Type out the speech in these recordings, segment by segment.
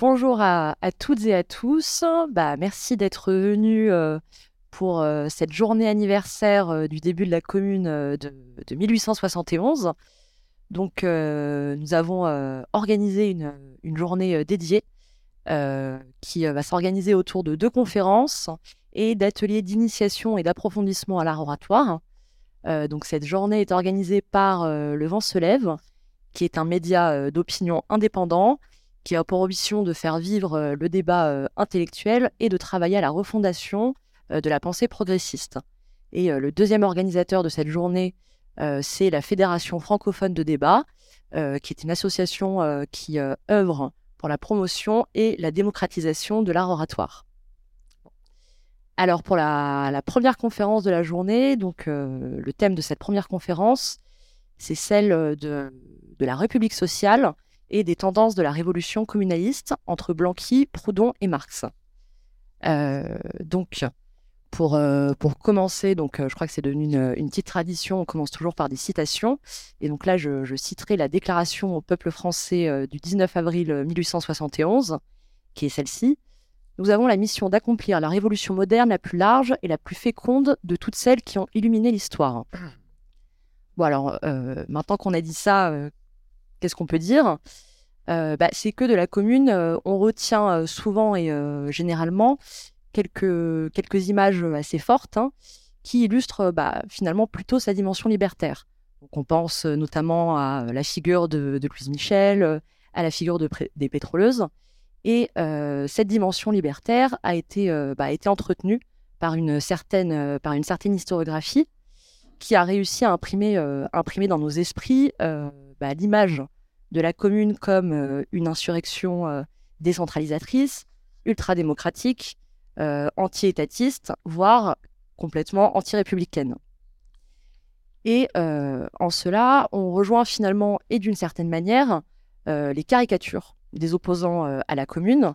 Bonjour à, toutes et à tous. Bah, merci d'être venus pour cette journée anniversaire du début de la commune de, 1871. Donc, nous avons organisé une, une journée dédiée qui va s'organiser autour de deux conférences et d'ateliers d'initiation et d'approfondissement à l'art oratoire. donc, cette journée est organisée par Le Vent se lève, qui est un média d'opinion indépendant qui a pour ambition de faire vivre le débat intellectuel et de travailler à la refondation de la pensée progressiste. Et le deuxième organisateur de cette journée, c'est la Fédération francophone de débat, qui est une association qui œuvre pour la promotion et la démocratisation de l'art oratoire. Alors pour la, première conférence de la journée, donc le thème de cette première conférence, c'est celle de, la République sociale et des tendances de la révolution communaliste entre Blanqui, Proudhon et Marx. donc pour, euh, pour commencer, donc, euh, je crois que c'est devenu une, petite tradition, on commence toujours par des citations. Et donc là, je, citerai la déclaration au peuple français euh, du 19 avril 1871, qui est celle-ci. Nous avons la mission d'accomplir la révolution moderne la plus large et la plus féconde de toutes celles qui ont illuminé l'histoire. Bon, alors, maintenant qu'on a dit ça, qu'est-ce qu'on peut dire? Bah, C'est que de la commune, on retient souvent et généralement quelques, quelques images assez fortes hein, qui illustrent bah, finalement plutôt sa dimension libertaire. Donc on pense notamment à la figure de, Louise Michel, à la figure de, des pétroleuses. Et euh, cette dimension libertaire a été, euh, bah, été entretenue par une, certaine, euh, par une certaine historiographie qui a réussi à imprimer, imprimer dans nos esprits bah, l'image de la commune comme une insurrection décentralisatrice, ultra-démocratique, euh, anti-étatiste, voire complètement anti-républicaine. Et euh, en cela, on rejoint finalement, et d'une certaine manière, euh, les caricatures des opposants à la commune,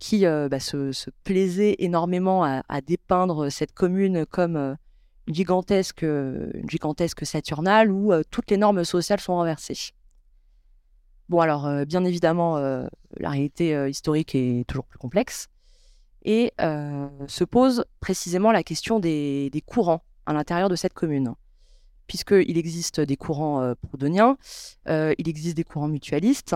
qui bah, se, plaisaient énormément à, dépeindre cette commune comme gigantesque, une gigantesque Saturnale où toutes les normes sociales sont renversées. Bon, alors, bien évidemment, la réalité historique est toujours plus complexe et euh, se pose précisément la question des, courants à l'intérieur de cette commune. Puisqu'il existe des courants euh, proudhoniens, euh, il existe des courants mutualistes,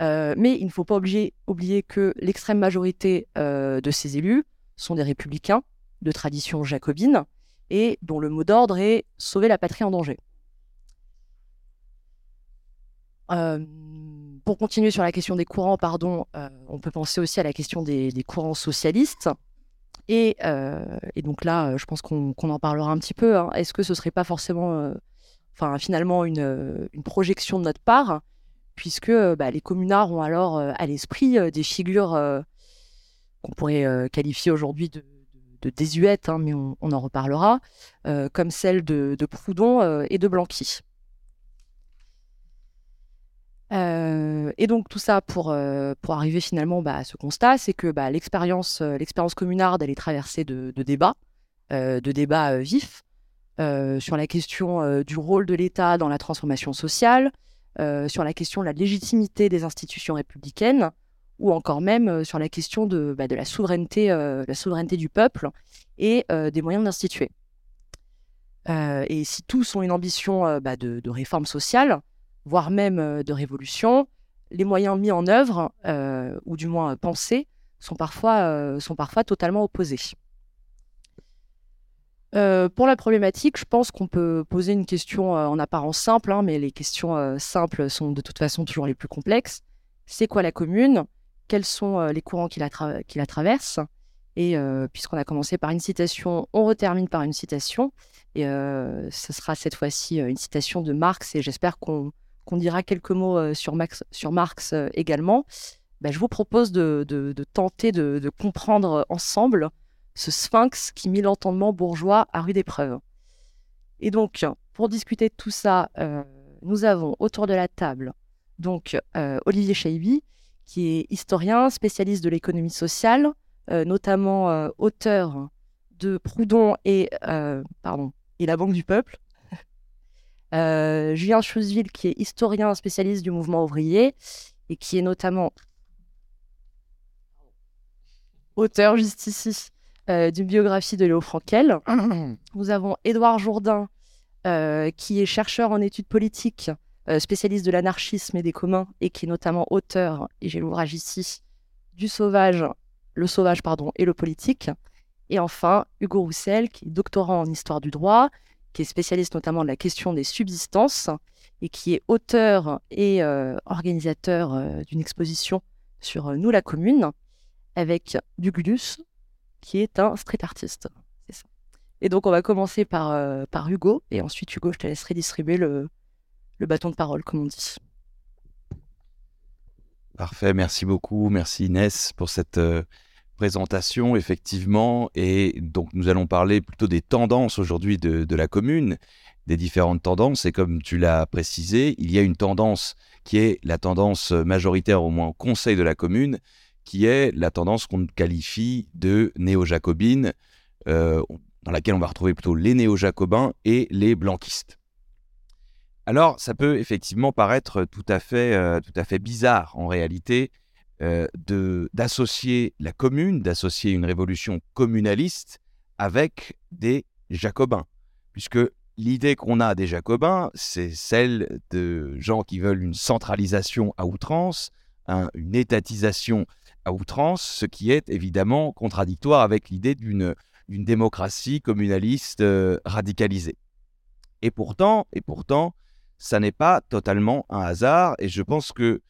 mais il ne faut pas oublier que l'extrême majorité de ces élus sont des républicains de tradition jacobine et dont le mot d'ordre est sauver la patrie en danger. Pour continuer sur la question des courants, pardon, euh, on peut penser aussi à la question des, courants socialistes. Et, euh, donc là, je pense qu'on en parlera un petit peu. Hein. Est-ce que ce serait pas forcément, euh, enfin finalement une, projection de notre part, puisque bah, les communards ont alors à l'esprit des figures qu'on pourrait qualifier aujourd'hui de, désuètes, hein, mais on, en reparlera, comme celles de, de Proudhon et de Blanqui. Euh, et donc tout ça pour, euh, arriver finalement bah, à ce constat, c'est que bah, l'expérience, euh, l'expérience communarde, elle est traversée de, débats, de débats vifs sur la question du rôle de l'État dans la transformation sociale, sur la question de la légitimité des institutions républicaines, ou encore même sur la question de, bah, la, souveraineté, la souveraineté du peuple et des moyens d'instituer. et si tous ont une ambition bah, de, réforme sociale, voire même euh, de révolution, les moyens mis en œuvre, euh, ou du moins pensés, sont parfois, euh, sont parfois totalement opposés. pour la problématique, je pense qu'on peut poser une question en apparence simple, hein, mais les questions simples sont de toute façon toujours les plus complexes. C'est quoi la commune? Quels sont les courants qui la, traversent Et puisqu'on a commencé par une citation, on retermine par une citation. Et ce sera cette fois-ci une citation de Marx, et j'espère qu'on dira quelques mots euh, sur, Marx euh, également, bah, je vous propose de, tenter de, comprendre ensemble ce sphinx qui mit l'entendement bourgeois à rude épreuve. Et donc, pour discuter de tout ça, euh, nous avons autour de la table donc Olivier Chaibi, qui est historien, spécialiste de l'économie sociale, notamment auteur de Proudhon et, pardon, et la Banque du Peuple, euh, Julien Chouseville, qui est historien spécialiste du mouvement ouvrier et qui est notamment auteur juste ici d'une biographie de Léo Frankel. Nous avons Édouard Jourdain, qui est chercheur en études politiques, spécialiste de l'anarchisme et des communs, et qui est notamment auteur, et j'ai l'ouvrage ici, du sauvage, le sauvage pardon, et le politique. Et enfin, Hugo Roussel, qui est doctorant en histoire du droit, qui est spécialiste notamment de la question des subsistances et qui est auteur et euh, organisateur euh, d'une exposition sur euh, Nous la commune avec Douglas, qui est un street artiste. Et donc on va commencer par, par Hugo et ensuite Hugo, je te laisserai distribuer le, le bâton de parole, comme on dit. Parfait, merci beaucoup, merci Inès pour cette présentation, effectivement. Et donc, nous allons parler plutôt des tendances aujourd'hui de, la commune, des différentes tendances. Et comme tu l'as précisé, il y a une tendance qui est la tendance majoritaire, au moins au conseil de la commune, qui est la tendance qu'on qualifie de néo-jacobine, euh, dans laquelle on va retrouver plutôt les néo-jacobins et les blanquistes. Alors, ça peut effectivement paraître tout à fait, euh, tout à fait bizarre en réalité euh, d'associer la commune, d'associer une révolution communaliste avec des jacobins. Puisque l'idée qu'on a des jacobins, c'est celle de gens qui veulent une centralisation à outrance, une étatisation à outrance, ce qui est évidemment contradictoire avec l'idée d'une démocratie communaliste euh, radicalisée. Et pourtant, et pourtant, ça n'est pas totalement un hasard, et je pense que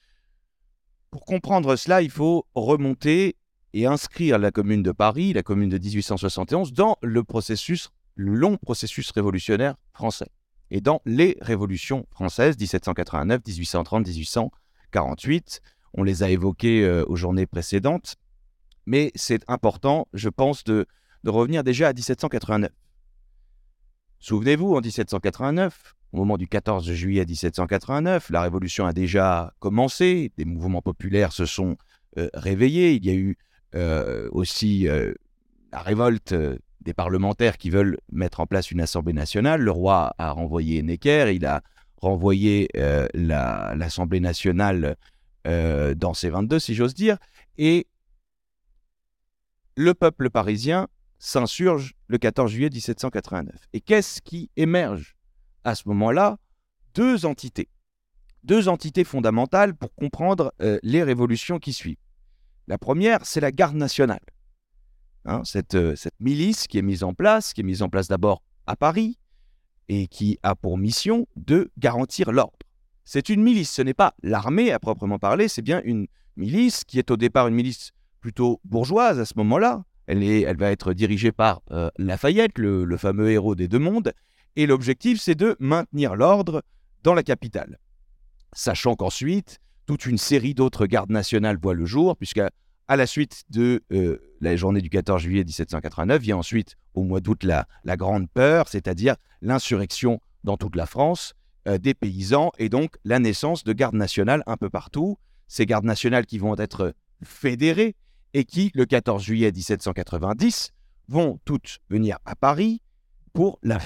pour comprendre cela, il faut remonter et inscrire la commune de Paris, la commune de 1871, dans le processus, long processus révolutionnaire français. Et dans les révolutions françaises, 1789, 1830, 1848, on les a évoquées euh, aux journées précédentes, mais c'est important, je pense, de, de revenir déjà à 1789. Souvenez-vous, en 1789, au moment du 14 juillet 1789, la révolution a déjà commencé, des mouvements populaires se sont euh, réveillés, il y a eu euh, aussi euh, la révolte des parlementaires qui veulent mettre en place une assemblée nationale. Le roi a renvoyé Necker, il a renvoyé l'Assemblée nationale dans ses 22, si j'ose dire, et le peuple parisien s'insurge le 14 juillet 1789. Et qu'est-ce qui émerge? À ce moment-là deux entités. Deux entités fondamentales pour comprendre euh, les révolutions qui suivent. La première, c'est la garde nationale. Hein, cette, euh, cette, milice qui est mise en place, qui est mise en place d'abord à Paris, et qui a pour mission de garantir l'ordre. C'est une milice, ce n'est pas l'armée à proprement parler, c'est bien une milice qui est au départ une milice plutôt bourgeoise à ce moment-là. Elle, va être dirigée par euh, Lafayette, le, fameux héros des deux mondes, et l'objectif, c'est de maintenir l'ordre dans la capitale. Sachant qu'ensuite, toute une série d'autres gardes nationales voient le jour, puisque à la suite de euh, la journée du 14 juillet 1789, vient ensuite, au mois d'août, la, grande peur, c'est-à-dire l'insurrection dans toute la France euh, des paysans, et donc la naissance de gardes nationales un peu partout. Ces gardes nationales qui vont être fédérées et qui, le 14 juillet 1790, vont toutes venir à Paris pour la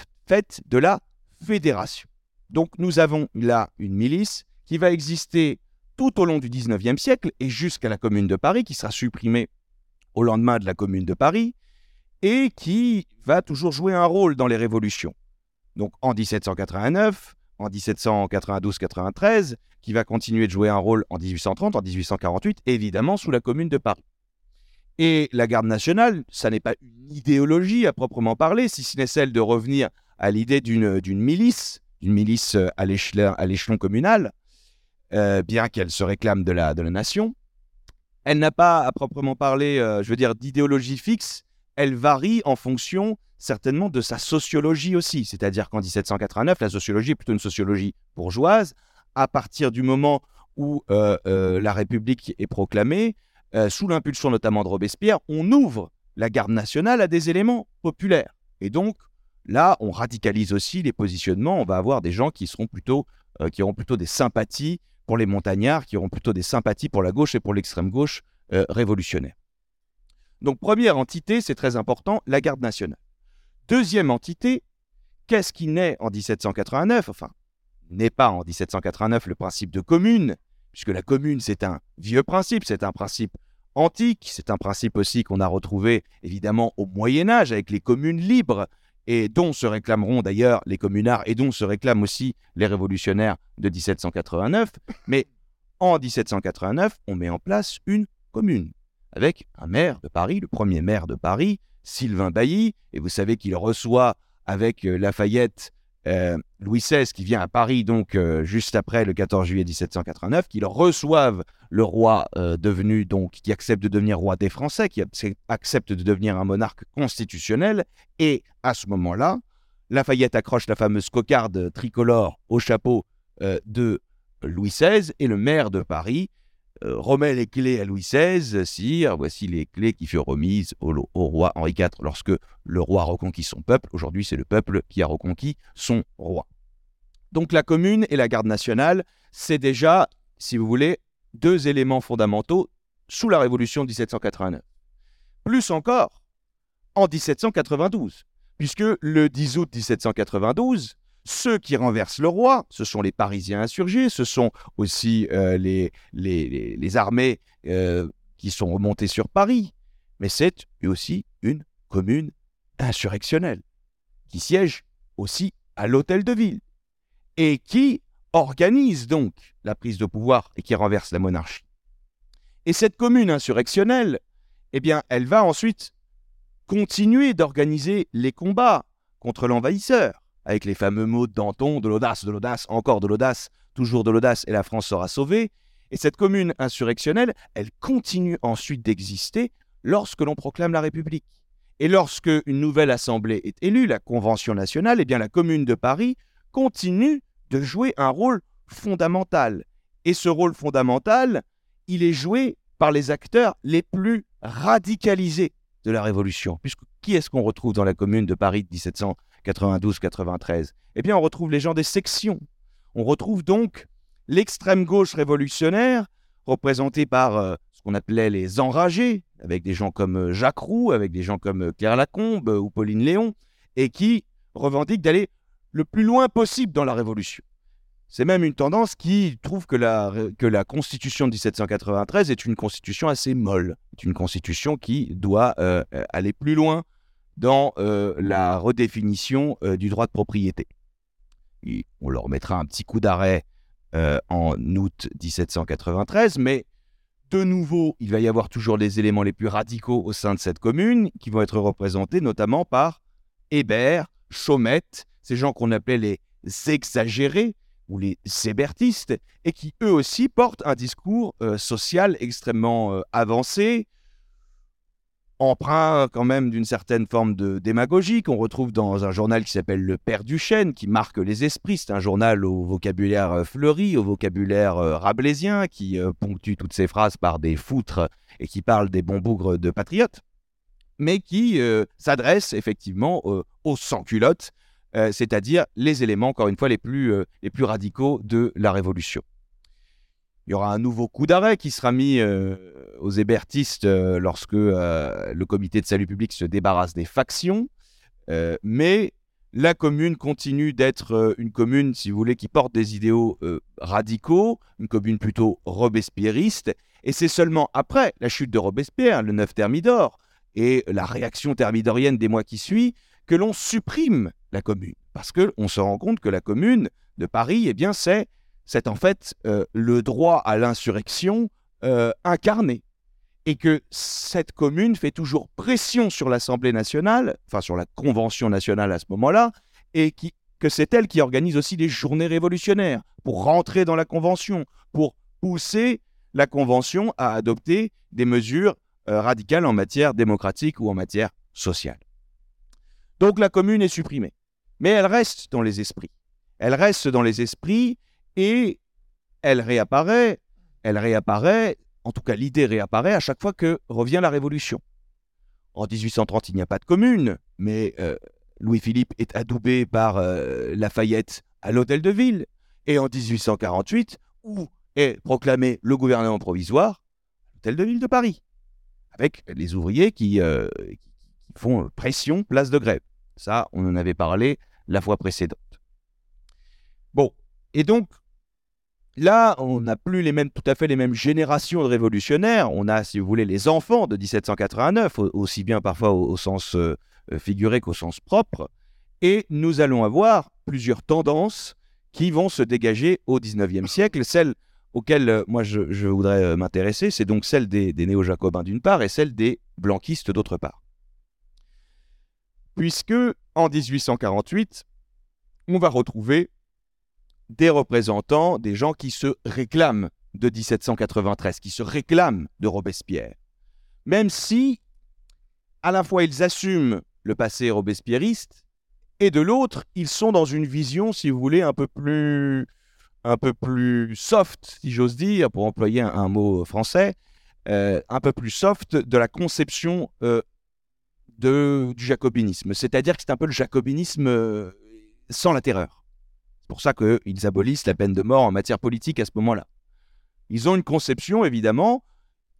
de la fédération. Donc nous avons là une milice qui va exister tout au long du 19e siècle et jusqu'à la Commune de Paris, qui sera supprimée au lendemain de la Commune de Paris, et qui va toujours jouer un rôle dans les révolutions. Donc en 1789, en 1792-93, qui va continuer de jouer un rôle en 1830, en 1848, évidemment sous la Commune de Paris. Et la garde nationale, ça n'est pas une idéologie à proprement parler, si ce n'est celle de revenir à l'idée d'une milice, d'une milice euh, à l'échelon communal, euh, bien qu'elle se réclame de la, de la nation. Elle n'a pas, à proprement parler, euh, je veux dire, d'idéologie fixe. Elle varie en fonction, certainement, de sa sociologie aussi. C'est-à-dire qu'en 1789, la sociologie est plutôt une sociologie bourgeoise. À partir du moment où la République est proclamée, sous l'impulsion notamment de Robespierre, on ouvre la garde nationale à des éléments populaires. Et donc, Là, on radicalise aussi les positionnements. On va avoir des gens euh, qui auront plutôt des sympathies pour les montagnards, qui auront plutôt des sympathies pour la gauche et pour l'extrême gauche euh, révolutionnaire. Donc, première entité, c'est très important, la garde nationale. Deuxième entité, qu'est-ce qui naît en 1789 Enfin, n'est pas en 1789 le principe de commune, puisque la commune, c'est un vieux principe, c'est un principe antique. C'est un principe aussi qu'on a retrouvé évidemment au Moyen Âge avec les communes libres et dont se réclameront d'ailleurs les communards et dont se réclament aussi les révolutionnaires de 1789. Mais en 1789, on met en place une commune avec un maire de Paris, le premier maire de Paris, Sylvain Bailly, et vous savez qu'il reçoit avec euh, Lafayette euh, Louis XVI qui vient à Paris donc euh, juste après le 14 juillet 1789, qu'ils reçoivent le roi devenu donc qui accepte de devenir roi des Français, qui accepte de devenir un monarque constitutionnel, et à ce moment-là, Lafayette accroche la fameuse cocarde tricolore au chapeau de Louis XVI et le maire de Paris euh, remet les clés à Louis XVI, sire, voici les clés qui furent remises au, roi Henri IV lorsque le roi reconquit son peuple. Aujourd'hui, c'est le peuple qui a reconquis son roi. Donc la commune et la garde nationale, c'est déjà, si vous voulez, deux éléments fondamentaux sous la Révolution de 1789. Plus encore, en 1792, puisque le 10 août 1792, ceux qui renversent le roi, ce sont les Parisiens insurgés, ce sont aussi euh, les, armées euh, qui sont remontées sur Paris, mais c'est aussi une commune insurrectionnelle qui siège aussi à l'hôtel de ville et qui organise donc la prise de pouvoir et qui renverse la monarchie. Et cette commune insurrectionnelle, eh bien, elle va ensuite continuer d'organiser les combats contre l'envahisseur avec les fameux mots de Danton, de l'audace, de l'audace, encore de l'audace, toujours de l'audace, et la France sera sauvée. Et cette commune insurrectionnelle, elle continue ensuite d'exister lorsque l'on proclame la République. Et lorsque une nouvelle assemblée est élue, la Convention nationale, eh bien la commune de Paris continue de jouer un rôle fondamental. Et ce rôle fondamental, il est joué par les acteurs les plus radicalisés de la Révolution. Puisque qui est-ce qu'on retrouve dans la commune de Paris de 1700 92-93 Eh bien, on retrouve les gens des sections. On retrouve donc l'extrême gauche révolutionnaire, représentée par euh, ce qu'on appelait les enragés, avec des gens comme euh, Jacques Roux, avec des gens comme euh, Claire Lacombe ou Pauline Léon, et qui revendiquent d'aller le plus loin possible dans la révolution. C'est même une tendance qui trouve que la, que la constitution de 1793 est une constitution assez molle, une constitution qui doit aller plus loin dans euh, la redéfinition euh, du droit de propriété. on leur mettra un petit coup d'arrêt euh, en août 1793, mais de nouveau, il va y avoir toujours les éléments les plus radicaux au sein de cette commune, qui vont être représentés notamment par Hébert, Chaumette, ces gens qu'on appelait les exagérés ou les hébertistes, et qui eux aussi portent un discours social extrêmement avancé, emprunt quand même d'une certaine forme de démagogie qu'on retrouve dans un journal qui s'appelle Le Père du Chêne, qui marque les esprits. C'est un journal au vocabulaire euh, fleuri, au vocabulaire euh, rabelaisien, qui euh, ponctue toutes ses phrases par des foutres et qui parle des bons bougres de patriotes, mais qui s'adresse effectivement aux sans-culottes, c'est-à-dire les éléments, encore une fois, plus, les plus radicaux de la Révolution. Il y aura un nouveau coup d'arrêt qui sera mis euh, aux hébertistes euh, lorsque euh, le comité de salut public se débarrasse des factions. mais la commune continue d'être une commune, si vous voulez, qui porte des idéaux radicaux, une commune plutôt robespierriste. Et c'est seulement après la chute de Robespierre, le 9 Thermidor, et la réaction thermidorienne des mois qui suivent, que l'on supprime la commune. Parce qu'on se rend compte que la commune de Paris, eh bien, c'est c'est en fait euh, le droit à l'insurrection euh, incarné. Et que cette commune fait toujours pression sur l'Assemblée nationale, enfin sur la Convention nationale à ce moment-là, et que c'est elle qui organise aussi les journées révolutionnaires pour rentrer dans la Convention, pour pousser la Convention à adopter des mesures euh, radicales en matière démocratique ou en matière sociale. Donc la commune est supprimée, mais elle reste dans les esprits. Elle reste dans les esprits et elle réapparaît, elle réapparaît, en tout cas l'idée réapparaît à chaque fois que revient la Révolution. En 1830, il n'y a pas de commune, mais euh, Louis-Philippe est adoubé par euh, Lafayette à l'hôtel de ville. Et en 1848, où est proclamé le gouvernement provisoire L'hôtel de ville de Paris, avec les ouvriers euh, qui font pression, place de grève. Ça, on en avait parlé la fois précédente. Bon, et donc, là, on n'a plus les mêmes, tout à fait les mêmes générations de révolutionnaires. On a, si vous voulez, les enfants de 1789, aussi bien parfois au, sens euh, figuré qu'au sens propre. Et nous allons avoir plusieurs tendances qui vont se dégager au XIXe siècle. Celle auxquelles euh, moi je, voudrais euh, m'intéresser, c'est donc celle des, des néo-jacobins d'une part et celle des blanquistes d'autre part. Puisque en 1848, on va retrouver des représentants, des gens qui se réclament de 1793, qui se réclament de Robespierre. Même si, à la fois, ils assument le passé robespierriste, et de l'autre, ils sont dans une vision, si vous voulez, un peu plus, un peu plus soft, si j'ose dire, pour employer un, mot français, euh, un peu plus soft de la conception euh, de, du jacobinisme. C'est-à-dire que c'est un peu le jacobinisme euh, sans la terreur. C'est pour ça qu'ils abolissent la peine de mort en matière politique à ce moment-là. Ils ont une conception, évidemment,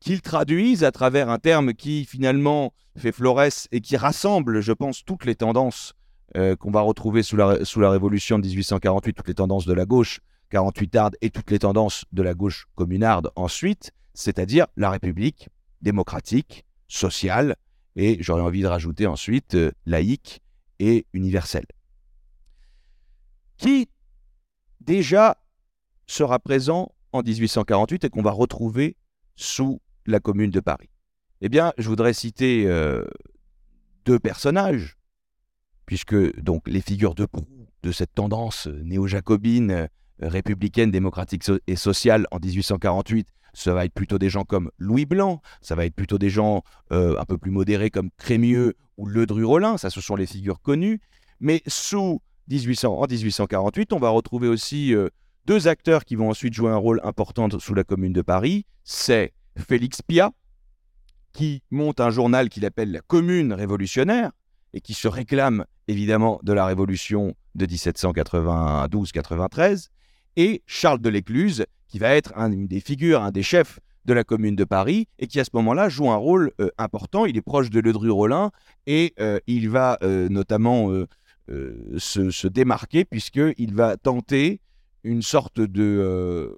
qu'ils traduisent à travers un terme qui, finalement, fait florès et qui rassemble, je pense, toutes les tendances euh, qu'on va retrouver sous la, Révolution de 1848, toutes les tendances de la gauche 48arde et toutes les tendances de la gauche communarde ensuite, c'est-à-dire la République démocratique, sociale, et j'aurais envie de rajouter ensuite euh, laïque et universelle qui déjà sera présent en 1848 et qu'on va retrouver sous la Commune de Paris. Eh bien, je voudrais citer euh, deux personnages, puisque donc les figures de proue de cette tendance néo-jacobine, euh, républicaine, démocratique et sociale en 1848, ça va être plutôt des gens comme Louis Blanc, ça va être plutôt des gens euh, un peu plus modérés comme Crémieux ou Ledru-Rollin, ça ce sont les figures connues, mais sous en 1848. On va retrouver aussi euh, deux acteurs qui vont ensuite jouer un rôle important sous la Commune de Paris. C'est Félix Pia, qui monte un journal qu'il appelle la Commune révolutionnaire et qui se réclame évidemment de la Révolution de 1792-93, et Charles de l'Écluse, qui va être un, une des figures, un des chefs de la Commune de Paris, et qui à ce moment-là joue un rôle euh, important. Il est proche de Ledru-Rollin, et euh, il va notamment euh, se, démarquer puisqu'il va tenter une sorte de euh,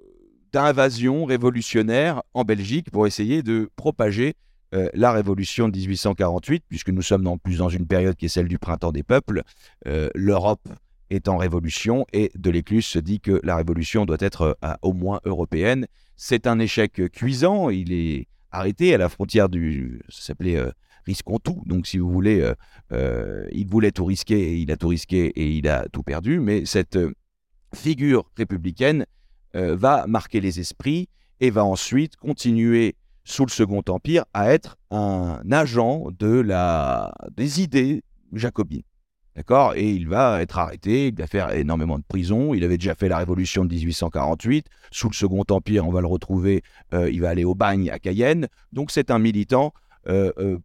d'invasion révolutionnaire en Belgique pour essayer de propager euh, la révolution de 1848, puisque nous sommes en plus dans une période qui est celle du printemps des peuples. L'Europe est en révolution et Delescluze se dit que la révolution doit être au moins européenne. C'est un échec cuisant. Il est arrêté à la frontière du. Ça s'appelait risquons tout. Donc, si vous voulez, euh, euh, il voulait tout risquer et il a tout risqué et il a tout perdu. Mais cette euh, figure républicaine va marquer les esprits et va ensuite continuer sous le Second Empire à être un agent de la, des idées jacobines. D'accord? Et il va être arrêté, il va faire énormément de prison. Il avait déjà fait la révolution de 1848. Sous le Second Empire, on va le retrouver, il va aller au bagne à Cayenne. Donc c'est un militant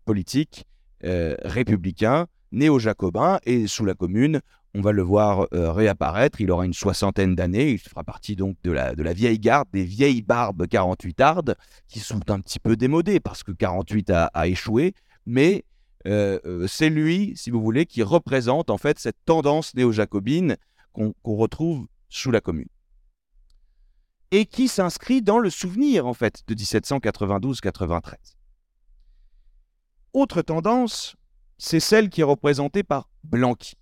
politique euh, républicain, néo-jacobin, et sous la Commune, on va le voir réapparaître. Il aura une soixantaine d'années. Il fera partie donc de la, de la vieille garde, des vieilles barbes 48 ardes, qui sont un petit peu démodées parce que 48 a, a échoué. Mais c'est lui, si vous voulez, qui représente en fait cette tendance néo-jacobine qu'on retrouve sous la Commune. Et qui s'inscrit dans le souvenir en fait de 1792-93. Autre tendance, c'est celle qui est représentée par Blanqui.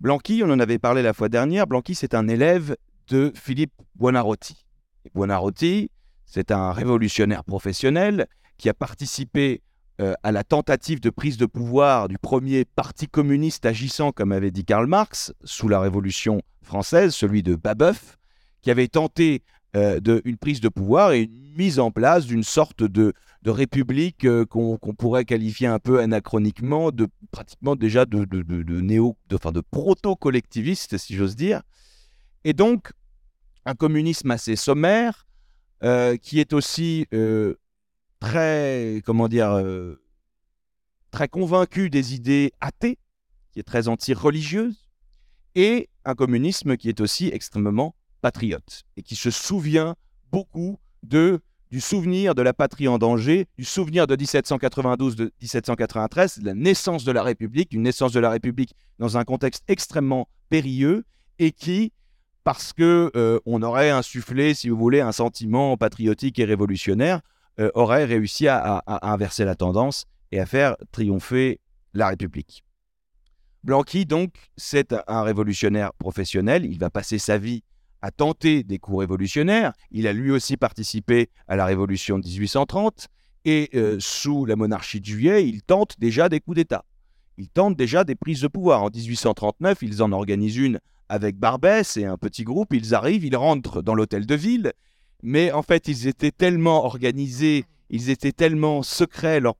Blanqui, on en avait parlé la fois dernière, Blanqui c'est un élève de Philippe Buonarroti. Buonarroti, c'est un révolutionnaire professionnel qui a participé euh, à la tentative de prise de pouvoir du premier parti communiste agissant, comme avait dit Karl Marx, sous la Révolution française, celui de Babeuf, qui avait tenté euh, une prise de pouvoir et une mise en place d'une sorte de, de république euh, qu'on pourrait qualifier un peu anachroniquement de pratiquement déjà de, néo, de, enfin de proto-collectiviste, si j'ose dire. Et donc, un communisme assez sommaire, euh, qui est aussi très, comment dire, très convaincu des idées athées, qui est très anti-religieuse, et un communisme qui est aussi extrêmement patriote et qui se souvient beaucoup de du souvenir de la patrie en danger, du souvenir de 1792, de 1793, de la naissance de la République, une naissance de la République dans un contexte extrêmement périlleux et qui, parce que on aurait insufflé, si vous voulez, un sentiment patriotique et révolutionnaire, aurait réussi à, inverser la tendance et à faire triompher la République. Blanqui, donc, c'est un révolutionnaire professionnel. Il va passer sa vie à tenter des coups révolutionnaires. Il a lui aussi participé à la révolution de 1830. Et euh, sous la monarchie de Juillet, il tente déjà des coups d'État. Il tente déjà des prises de pouvoir. En 1839, ils en organisent une avec Barbès et un petit groupe. Ils arrivent, ils rentrent dans l'hôtel de ville. Mais en fait, ils étaient tellement organisés ils étaient tellement secrets, leur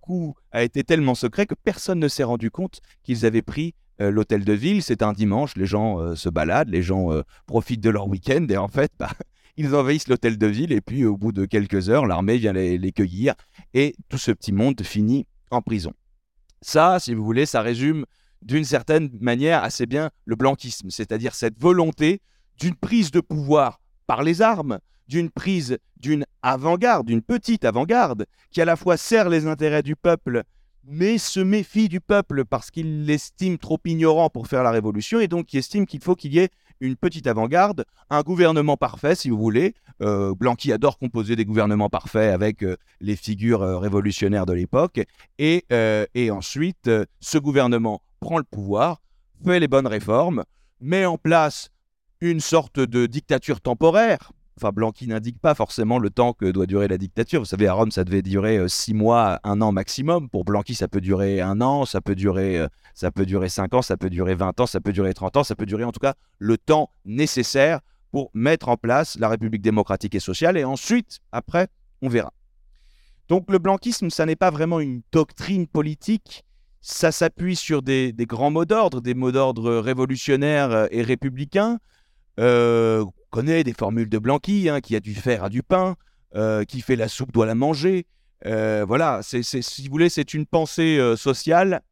coup, a été tellement secret que personne ne s'est rendu compte qu'ils avaient pris euh, l'hôtel de ville. C'est un dimanche, les gens euh, se baladent, les gens euh, profitent de leur week-end et en fait, bah, ils envahissent l'hôtel de ville et puis au bout de quelques heures, l'armée vient les, les, cueillir et tout ce petit monde finit en prison. Ça, si vous voulez, ça résume d'une certaine manière assez bien le blanquisme, c'est-à-dire cette volonté d'une prise de pouvoir par les armes, d'une prise d'une avant-garde, d'une petite avant-garde, qui à la fois sert les intérêts du peuple, mais se méfie du peuple parce qu'il l'estime trop ignorant pour faire la révolution, et donc qui estime qu'il faut qu'il y ait une petite avant-garde, un gouvernement parfait, si vous voulez. Euh, Blanqui adore composer des gouvernements parfaits avec euh, les figures euh, révolutionnaires de l'époque. Et, et ensuite, ce gouvernement prend le pouvoir, fait les bonnes réformes, met en place une sorte de dictature temporaire, Enfin, Blanqui n'indique pas forcément le temps que doit durer la dictature. Vous savez, à Rome, ça devait durer euh, six mois, un an maximum. Pour Blanqui, ça peut durer un an, ça peut durer, euh, ça peut durer cinq ans, ça peut durer 20 ans, ça peut durer 30 ans, ça peut durer en tout cas le temps nécessaire pour mettre en place la République démocratique et sociale. Et ensuite, après, on verra. Donc le blanquisme, ça n'est pas vraiment une doctrine politique, ça s'appuie sur des, grands mots d'ordre, des mots d'ordre révolutionnaires euh, et républicains, connaît des formules de Blanqui, hein, qui a du fer à du pain, euh, qui fait la soupe doit la manger. Euh, voilà, c'est, si vous voulez, c'est une pensée sociale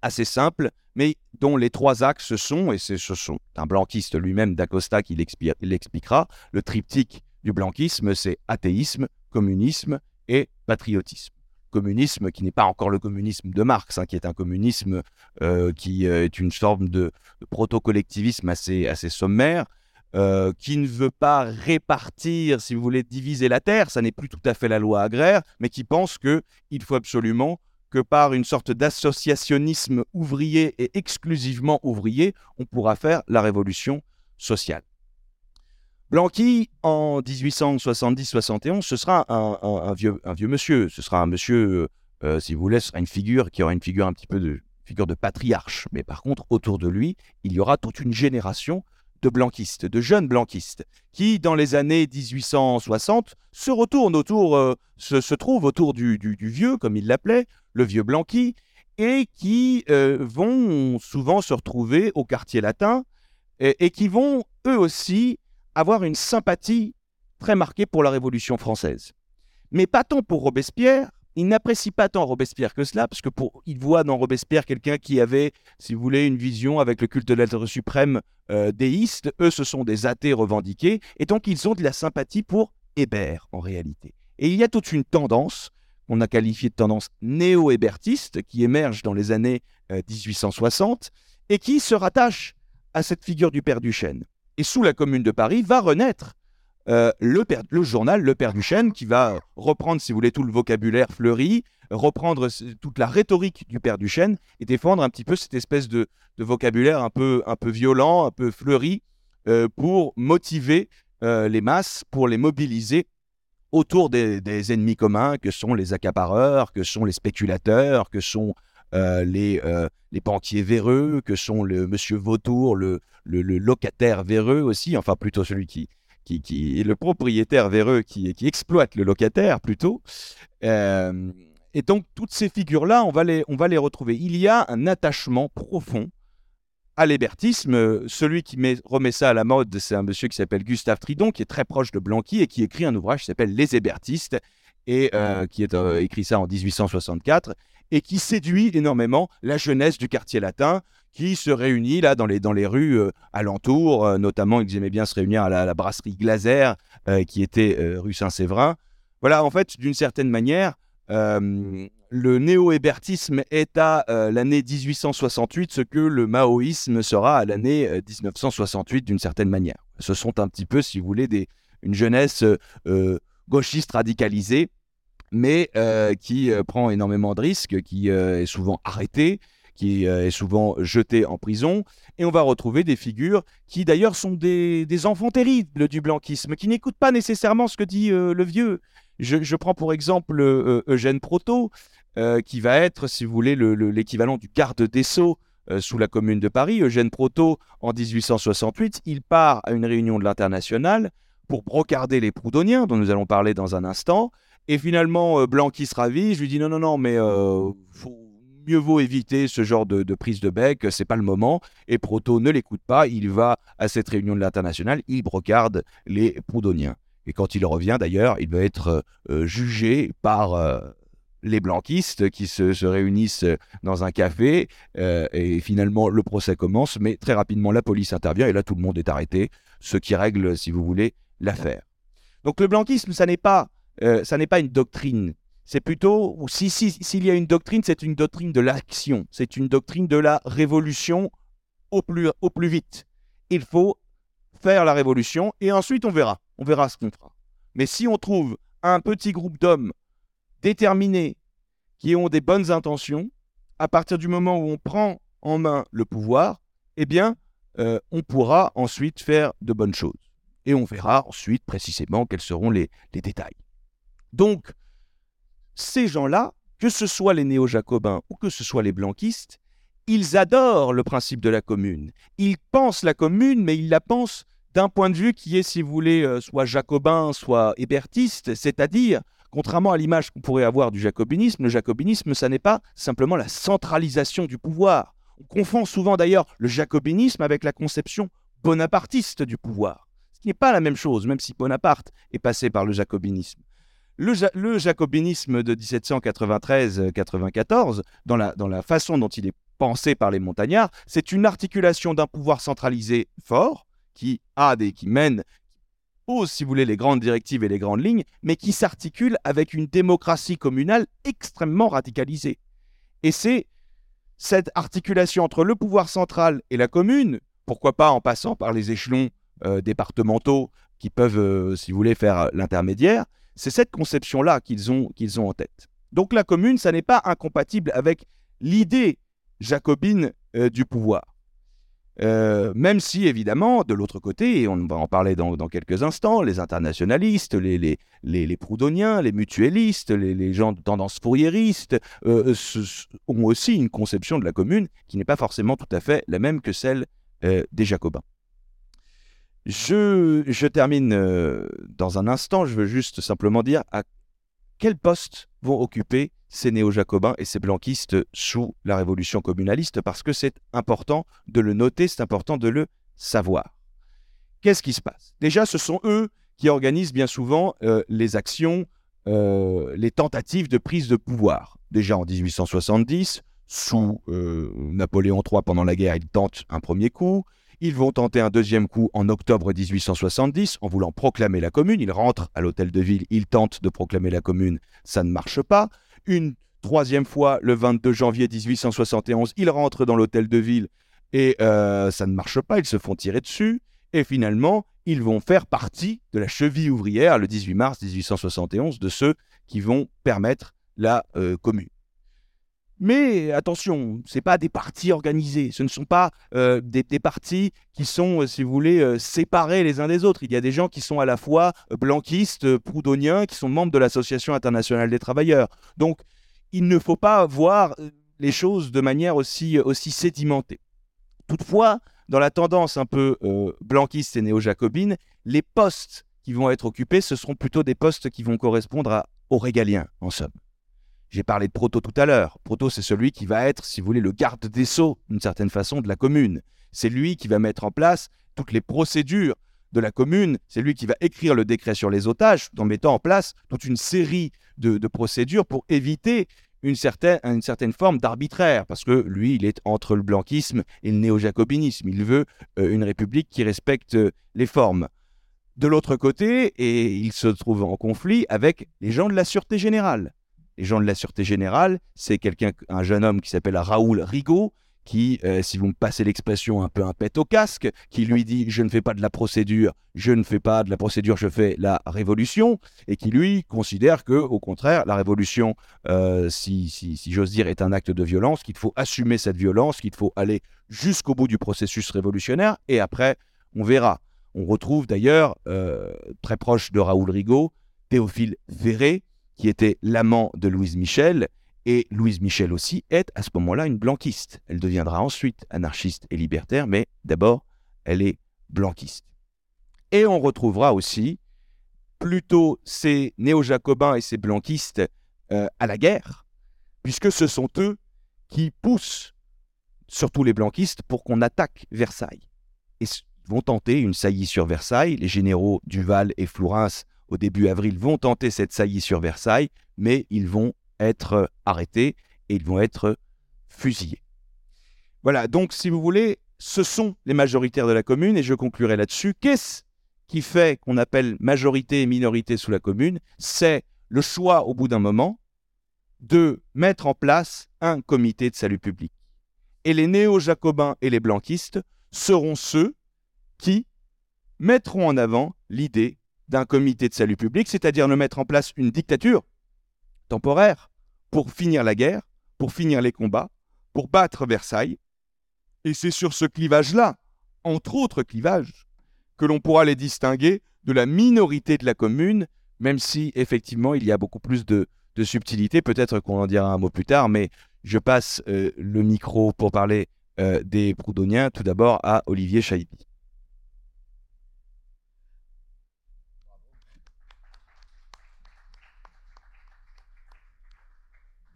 assez simple, mais dont les trois axes sont, et c'est, ce sont un blanquiste lui-même d'Acosta qui l'expliquera, le triptyque du blanquisme, c'est athéisme, communisme et patriotisme communisme qui n'est pas encore le communisme de Marx, hein, qui est un communisme euh, qui euh, est une forme de, proto-collectivisme assez, assez sommaire, euh, qui ne veut pas répartir, si vous voulez, diviser la terre, ça n'est plus tout à fait la loi agraire, mais qui pense qu'il faut absolument que par une sorte d'associationnisme ouvrier et exclusivement ouvrier, on pourra faire la révolution sociale. Blanqui, en 1870-71, ce sera un, vieux, un vieux monsieur. Ce sera un monsieur, euh, si vous voulez, ce sera une figure qui aura une figure un petit peu de figure de patriarche. Mais par contre, autour de lui, il y aura toute une génération de blanquistes, de jeunes blanquistes, qui, dans les années 1860, se retournent autour, euh, se, trouvent autour du, vieux, comme il l'appelait, le vieux Blanqui, et qui euh, vont souvent se retrouver au quartier latin, et qui vont, eux aussi, avoir une sympathie très marquée pour la Révolution française. Mais pas tant pour Robespierre, il n'apprécie pas tant Robespierre que cela, parce que pour, voit dans Robespierre quelqu'un qui avait, si vous voulez, une vision avec le culte de l'être suprême euh, déiste. Eux, ce sont des athées revendiqués, et donc ils ont de la sympathie pour Hébert en réalité. Et il y a toute une tendance, qu'on a qualifiée de tendance néo-hébertiste, qui émerge dans les années 1860, euh, et qui se rattache à cette figure du père Duchesne. Et sous la Commune de Paris va renaître euh, le, journal Le Père Duchesne, qui va reprendre, si vous voulez, tout le vocabulaire fleuri, reprendre toute la rhétorique du Père Duchesne et défendre un petit peu cette espèce de, vocabulaire un peu, un peu violent, un peu fleuri, euh, pour motiver euh, les masses, pour les mobiliser autour des, ennemis communs que sont les accapareurs, que sont les spéculateurs, que sont les, euh, les banquiers véreux, que sont le monsieur Vautour, le, le, locataire véreux aussi, enfin plutôt celui qui, qui, est le propriétaire véreux qui, qui exploite le locataire plutôt. Euh, et donc toutes ces figures-là, on, va les, retrouver. Il y a un attachement profond à l'hébertisme. Celui qui met, remet ça à la mode, c'est un monsieur qui s'appelle Gustave Tridon, qui est très proche de Blanqui et qui écrit un ouvrage qui s'appelle Les hébertistes, et qui est écrit ça en 1864 et qui séduit énormément la jeunesse du quartier latin qui se réunit là dans les, dans les rues euh, alentours, euh, notamment ils aimaient bien se réunir à la, brasserie Glaser euh, qui était rue Saint-Séverin. Voilà, en fait, d'une certaine manière, le néo-hébertisme est à l'année 1868 ce que le maoïsme sera à l'année 1968 d'une certaine manière. Ce sont un petit peu, si vous voulez, une jeunesse gauchiste radicalisée, mais qui prend énormément de risques, qui est souvent arrêtée, qui est souvent jetée en prison. Et on va retrouver des figures qui d'ailleurs sont des, enfants terribles du blanquisme, qui n'écoutent pas nécessairement ce que dit le vieux. Je, prends pour exemple Eugène Proto, qui va être, si vous voulez, l'équivalent du garde des Sceaux sous la Commune de Paris. Eugène Proto, en 1868, il part à une réunion de l'Internationale pour brocarder les Proudhoniens, dont nous allons parler dans un instant. Et finalement, Blanqui se ravit. Je lui dis non, non, non, mais faut mieux vaut éviter ce genre de, prise de bec, c'est pas le moment. Et Proto ne l'écoute pas, il va à cette réunion de l'international, il brocarde les Proudhoniens. Et quand il revient d'ailleurs, il va être euh, jugé par euh, les blanquistes qui se, réunissent dans un café. Euh, et finalement, le procès commence, mais très rapidement, la police intervient et là, tout le monde est arrêté, ce qui règle, si vous voulez, l'affaire. Donc le blanquisme, ça n'est pas, ça n'est pas une doctrine c'est plutôt, ou si s'il y a une doctrine, c'est une doctrine de l'action, c'est une doctrine de la révolution au plus, au plus vite. Il faut faire la révolution et ensuite on verra, on verra ce qu'on fera. Mais si on trouve un petit groupe d'hommes déterminés qui ont des bonnes intentions, à partir du moment où on prend en main le pouvoir, eh bien, euh, on pourra ensuite faire de bonnes choses. Et on verra ensuite précisément quels seront les, les détails. Donc, ces gens-là, que ce soit les néo-jacobins ou que ce soit les blanquistes, ils adorent le principe de la commune. Ils pensent la commune, mais ils la pensent d'un point de vue qui est, si vous voulez, euh, soit jacobin, soit hébertiste, c'est-à-dire, contrairement à l'image qu'on pourrait avoir du jacobinisme, le jacobinisme, ça n'est pas simplement la centralisation du pouvoir. On confond souvent d'ailleurs le jacobinisme avec la conception bonapartiste du pouvoir. Ce qui n'est pas la même chose, même si Bonaparte est passé par le jacobinisme. Le, jacobinisme de 1793-94, dans la, dans la façon dont il est pensé par les montagnards, c'est une articulation d'un pouvoir centralisé fort, qui a des, qui mène, pose, si vous voulez, les grandes directives et les grandes lignes, mais qui s'articule avec une démocratie communale extrêmement radicalisée. Et c'est cette articulation entre le pouvoir central et la commune, pourquoi pas en passant par les échelons euh, départementaux qui peuvent, euh, si vous voulez, faire l'intermédiaire, c'est cette conception-là qu'ils ont, en tête. Donc la commune, ça n'est pas incompatible avec l'idée jacobine euh, du pouvoir. Euh, même si, évidemment, de l'autre côté, et on va en parler dans, quelques instants, les internationalistes, les, les, les, proudhoniens, les mutualistes, les, gens de tendance fourriériste euh, ont aussi une conception de la commune qui n'est pas forcément tout à fait la même que celle des jacobins. Je, termine euh, dans un instant. Je veux juste simplement dire à quel poste vont occuper ces néo-jacobins et ces blanquistes sous la révolution communaliste, parce que c'est important de le noter, c'est important de le savoir. Qu'est-ce qui se passe? Déjà, ce sont eux qui organisent bien souvent euh, les actions, euh, les tentatives de prise de pouvoir. Déjà en 1870, sous Napoléon III pendant la guerre, ils tentent un premier coup. Ils vont tenter un deuxième coup en octobre 1870 en voulant proclamer la commune. Ils rentrent à l'hôtel de ville, ils tentent de proclamer la commune, ça ne marche pas. Une troisième fois, le 22 janvier 1871, ils rentrent dans l'hôtel de ville et euh, ça ne marche pas, ils se font tirer dessus. Et finalement, ils vont faire partie de la cheville ouvrière le 18 mars 1871 de ceux qui vont permettre la euh, commune. Mais attention, ce pas des partis organisés, ce ne sont pas euh, des, partis qui sont, euh, si vous voulez, euh, séparés les uns des autres. Il y a des gens qui sont à la fois blanquistes, proudhoniens, qui sont membres de l'Association internationale des travailleurs. Donc, il ne faut pas voir les choses de manière aussi, aussi sédimentée. Toutefois, dans la tendance un peu blanquiste et néo-jacobine, les postes qui vont être occupés, ce seront plutôt des postes qui vont correspondre aux régaliens, en somme. J'ai parlé de Proto tout à l'heure. Proto, c'est celui qui va être, si vous voulez, le garde des sceaux, d'une certaine façon, de la commune. C'est lui qui va mettre en place toutes les procédures de la commune. C'est lui qui va écrire le décret sur les otages, en mettant en place toute une série de, procédures pour éviter une certaine, une certaine forme d'arbitraire, parce que lui, il est entre le blanquisme et le néo-jacobinisme. Il veut euh, une république qui respecte euh, les formes. De l'autre côté, et il se trouve en conflit avec les gens de la Sûreté générale les gens de la Sûreté Générale, c'est quelqu'un, un jeune homme qui s'appelle Raoul Rigaud, qui, euh, si vous me passez l'expression, un peu un pet au casque, qui lui dit je ne fais pas de la procédure, je ne fais pas de la procédure, je fais la révolution, et qui lui considère que, au contraire, la révolution, euh, si, si, si j'ose dire, est un acte de violence, qu'il faut assumer cette violence, qu'il faut aller jusqu'au bout du processus révolutionnaire, et après, on verra. On retrouve d'ailleurs, euh, très proche de Raoul Rigaud, Théophile Ferré, qui était l'amant de Louise Michel, et Louise Michel aussi est à ce moment-là une blanquiste. Elle deviendra ensuite anarchiste et libertaire, mais d'abord, elle est blanquiste. Et on retrouvera aussi plutôt ces néo-jacobins et ces blanquistes euh, à la guerre, puisque ce sont eux qui poussent, surtout les blanquistes, pour qu'on attaque Versailles. Et vont tenter une saillie sur Versailles. Les généraux Duval et Flourens, au début avril, vont tenter cette saillie sur Versailles, mais ils vont être arrêtés et ils vont être fusillés. Voilà, donc si vous voulez, ce sont les majoritaires de la commune et je conclurai là-dessus. Qu'est-ce qui fait qu'on appelle majorité et minorité sous la commune? C'est le choix au bout d'un moment de mettre en place un comité de salut public. Et les néo-jacobins et les blanquistes seront ceux qui mettront en avant l'idée d'un comité de salut public, c'est-à-dire de mettre en place une dictature temporaire pour finir la guerre, pour finir les combats, pour battre Versailles. Et c'est sur ce clivage-là, entre autres clivages, que l'on pourra les distinguer de la minorité de la commune, même si effectivement il y a beaucoup plus de, subtilité. Peut-être qu'on en dira un mot plus tard, mais je passe euh, le micro pour parler euh, des Proudhoniens tout d'abord à Olivier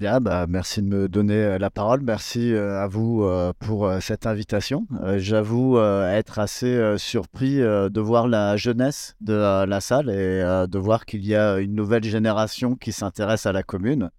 Bah, merci de me donner euh, la parole. Merci euh, à vous euh, pour cette invitation. J'avoue être assez surpris de voir la jeunesse de la salle et de voir qu'il y a une nouvelle génération qui s'intéresse à la commune.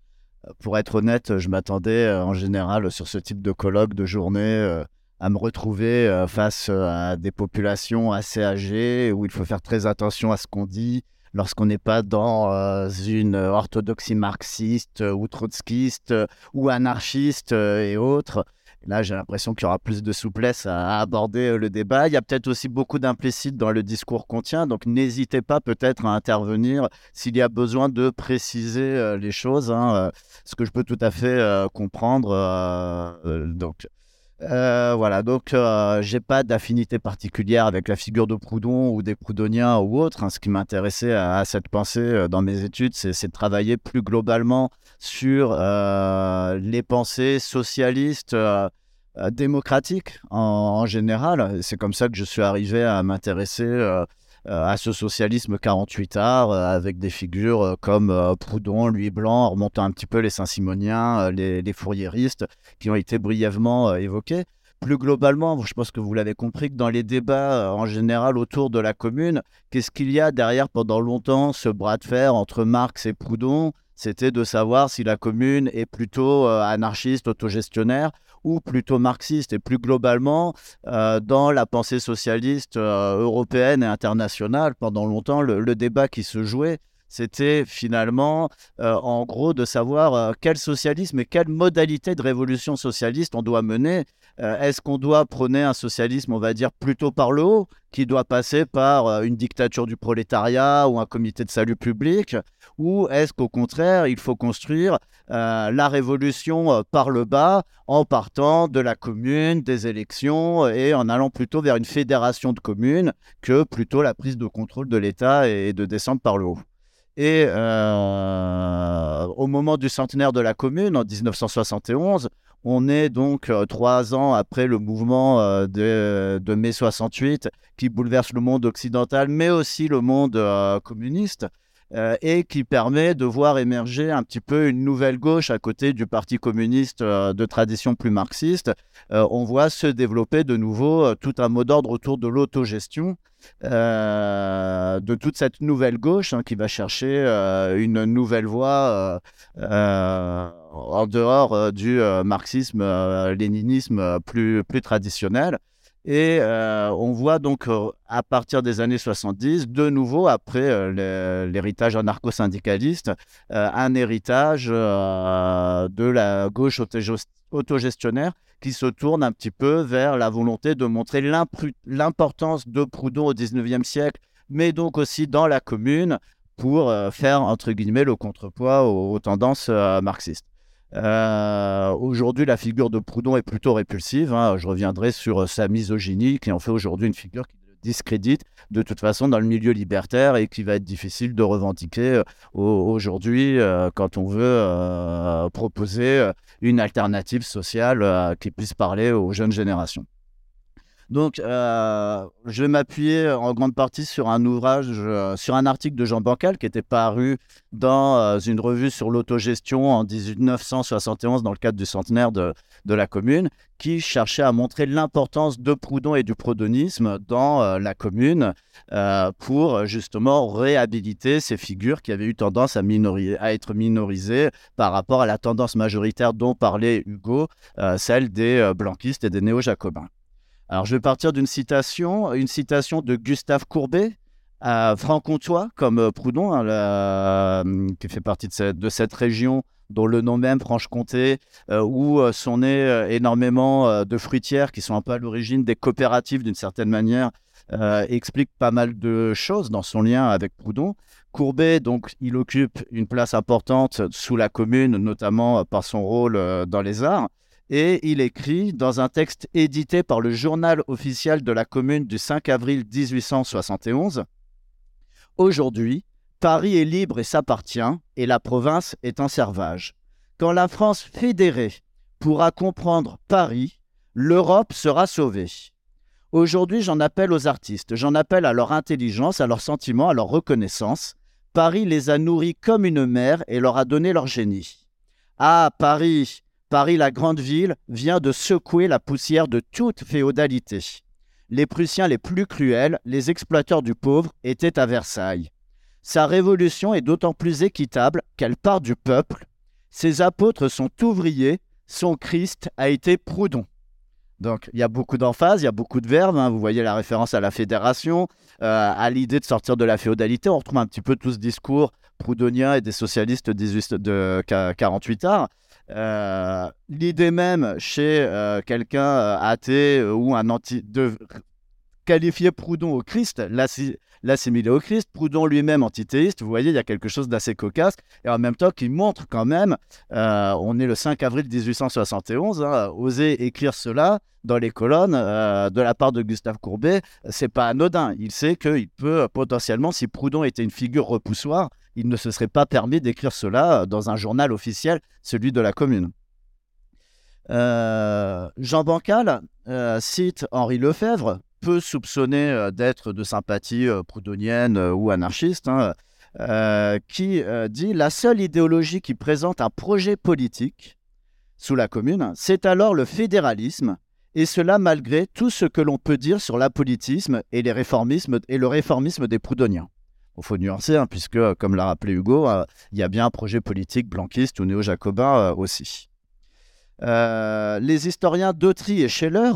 Pour être honnête, je m'attendais en général sur ce type de colloque, de journée, à me retrouver face à des populations assez âgées où il faut faire très attention à ce qu'on dit, lorsqu'on n'est pas dans euh, une orthodoxie marxiste euh, ou trotskiste euh, ou anarchiste et autres. Là, j'ai l'impression qu'il y aura plus de souplesse à, aborder le débat. Il y a peut-être aussi beaucoup d'implicite dans le discours qu'on tient, donc n'hésitez pas peut-être à intervenir s'il y a besoin de préciser les choses, hein, ce que je peux tout à fait comprendre. donc, euh, voilà, donc euh, j'ai pas d'affinité particulière avec la figure de Proudhon ou des Proudhoniens ou autres. Hein. Ce qui m'intéressait à, cette pensée euh, dans mes études, c'est de travailler plus globalement sur les pensées socialistes démocratiques en, général. C'est comme ça que je suis arrivé à m'intéresser euh, à ce socialisme 48 art euh, avec des figures euh, comme Proudhon, Louis Blanc, remontant un petit peu les Saint-Simoniens, les, les qui ont été brièvement évoqués. Plus globalement, je pense que vous l'avez compris, que dans les débats en général autour de la commune, qu'est-ce qu'il y a derrière pendant longtemps ce bras de fer entre Marx et Proudhon? C'était de savoir si la commune est plutôt anarchiste, autogestionnaire ou plutôt marxiste et plus globalement euh, dans la pensée socialiste euh, européenne et internationale. Pendant longtemps, le, débat qui se jouait, c'était finalement, euh, en gros, de savoir quel socialisme et quelle modalité de révolution socialiste on doit mener. Est-ce qu'on doit prôner un socialisme, on va dire, plutôt par le haut, qui doit passer par une dictature du prolétariat ou un comité de salut public Ou est-ce qu'au contraire, il faut construire euh, la révolution euh, par le bas en partant de la commune, des élections et en allant plutôt vers une fédération de communes que plutôt la prise de contrôle de l'État et de descendre par le haut? Et euh, au moment du centenaire de la commune, en 1971, on est donc trois ans après le mouvement de, de, mai 68 qui bouleverse le monde occidental, mais aussi le monde communiste. Euh, et qui permet de voir émerger un petit peu une nouvelle gauche à côté du Parti communiste euh, de tradition plus marxiste. Euh, on voit se développer de nouveau tout un mot d'ordre autour de l'autogestion. de toute cette nouvelle gauche hein, qui va chercher une nouvelle voie en dehors du marxisme, léninisme plus, plus traditionnel. Et on voit donc à partir des années 70, de nouveau, après l'héritage anarcho-syndicaliste, un héritage de la gauche autogestionnaire qui se tourne un petit peu vers la volonté de montrer l'importance de Proudhon au 19e siècle, mais donc aussi dans la commune pour faire, entre guillemets, le contrepoids aux tendances marxistes. Euh, aujourd'hui, la figure de Proudhon est plutôt répulsive. Hein. Je reviendrai sur euh, sa misogynie, qui en fait aujourd'hui une figure qui discrédite de toute façon dans le milieu libertaire et qui va être difficile de revendiquer euh, aujourd'hui quand on veut proposer une alternative sociale qui puisse parler aux jeunes générations. Donc, euh, je vais m'appuyer en grande partie sur un ouvrage, euh, sur un article de Jean Bancal qui était paru dans euh, une revue sur l'autogestion en 1971 dans le cadre du centenaire de, la commune, qui cherchait à montrer l'importance de Proudhon et du proudonisme dans la commune pour justement réhabiliter ces figures qui avaient eu tendance à, être minorisées par rapport à la tendance majoritaire dont parlait Hugo, celle des blanquistes et des néo-jacobins. Alors, je vais partir d'une citation, une citation de Gustave Courbet, à franc-comtois, comme euh, Proudhon, hein, euh, qui fait partie de cette, région dont le nom même, Franche-Comté, euh, où sont nées énormément de fruitières qui sont un peu à l'origine des coopératives d'une certaine manière, explique pas mal de choses dans son lien avec Proudhon. Courbet, donc, il occupe une place importante sous la commune, notamment par son rôle dans les arts. Et il écrit dans un texte édité par le journal officiel de la commune du 5 avril 1871 Aujourd'hui, Paris est libre et s'appartient, et la province est en servage. Quand la France fédérée pourra comprendre Paris, l'Europe sera sauvée. Aujourd'hui, j'en appelle aux artistes, j'en appelle à leur intelligence, à leurs sentiments, à leur reconnaissance. Paris les a nourris comme une mère et leur a donné leur génie. Ah, Paris, Paris, la grande ville, vient de secouer la poussière de toute féodalité. Les Prussiens les plus cruels, les exploiteurs du pauvre, étaient à Versailles. Sa révolution est d'autant plus équitable qu'elle part du peuple. Ses apôtres sont ouvriers, son Christ a été Proudhon. Donc il y a beaucoup d'emphase, il y a beaucoup de verbes. Hein. Vous voyez la référence à la fédération, euh, à l'idée de sortir de la féodalité. On retrouve un petit peu tout ce discours proudhonien et des socialistes de 48 arts. Euh, l'idée même chez euh, quelqu'un euh, athée ou un anti de qualifier Proudhon au Christ, l'assimiler au Christ, Proudhon lui-même antithéiste, vous voyez, il y a quelque chose d'assez cocasse, et en même temps qui montre quand même, on est le 5 avril 1871, hein, oser écrire cela dans les colonnes de la part de Gustave Courbet, c'est pas anodin. Il sait qu'il peut potentiellement, si Proudhon était une figure repoussoire, il ne se serait pas permis d'écrire cela euh, dans un journal officiel, celui de la commune. Euh, Jean Bancal euh, cite Henri Lefebvre, peu soupçonné d'être de sympathie proudhonienne ou anarchiste, hein, qui dit La seule idéologie qui présente un projet politique sous la commune, c'est alors le fédéralisme, et cela malgré tout ce que l'on peut dire sur l'apolitisme et le réformisme des proudhoniens. Il faut nuancer, hein, puisque, euh, comme l'a rappelé Hugo, euh, il y a bien un projet politique blanquiste ou néo-jacobin euh, aussi. les historiens Dautry et Scheller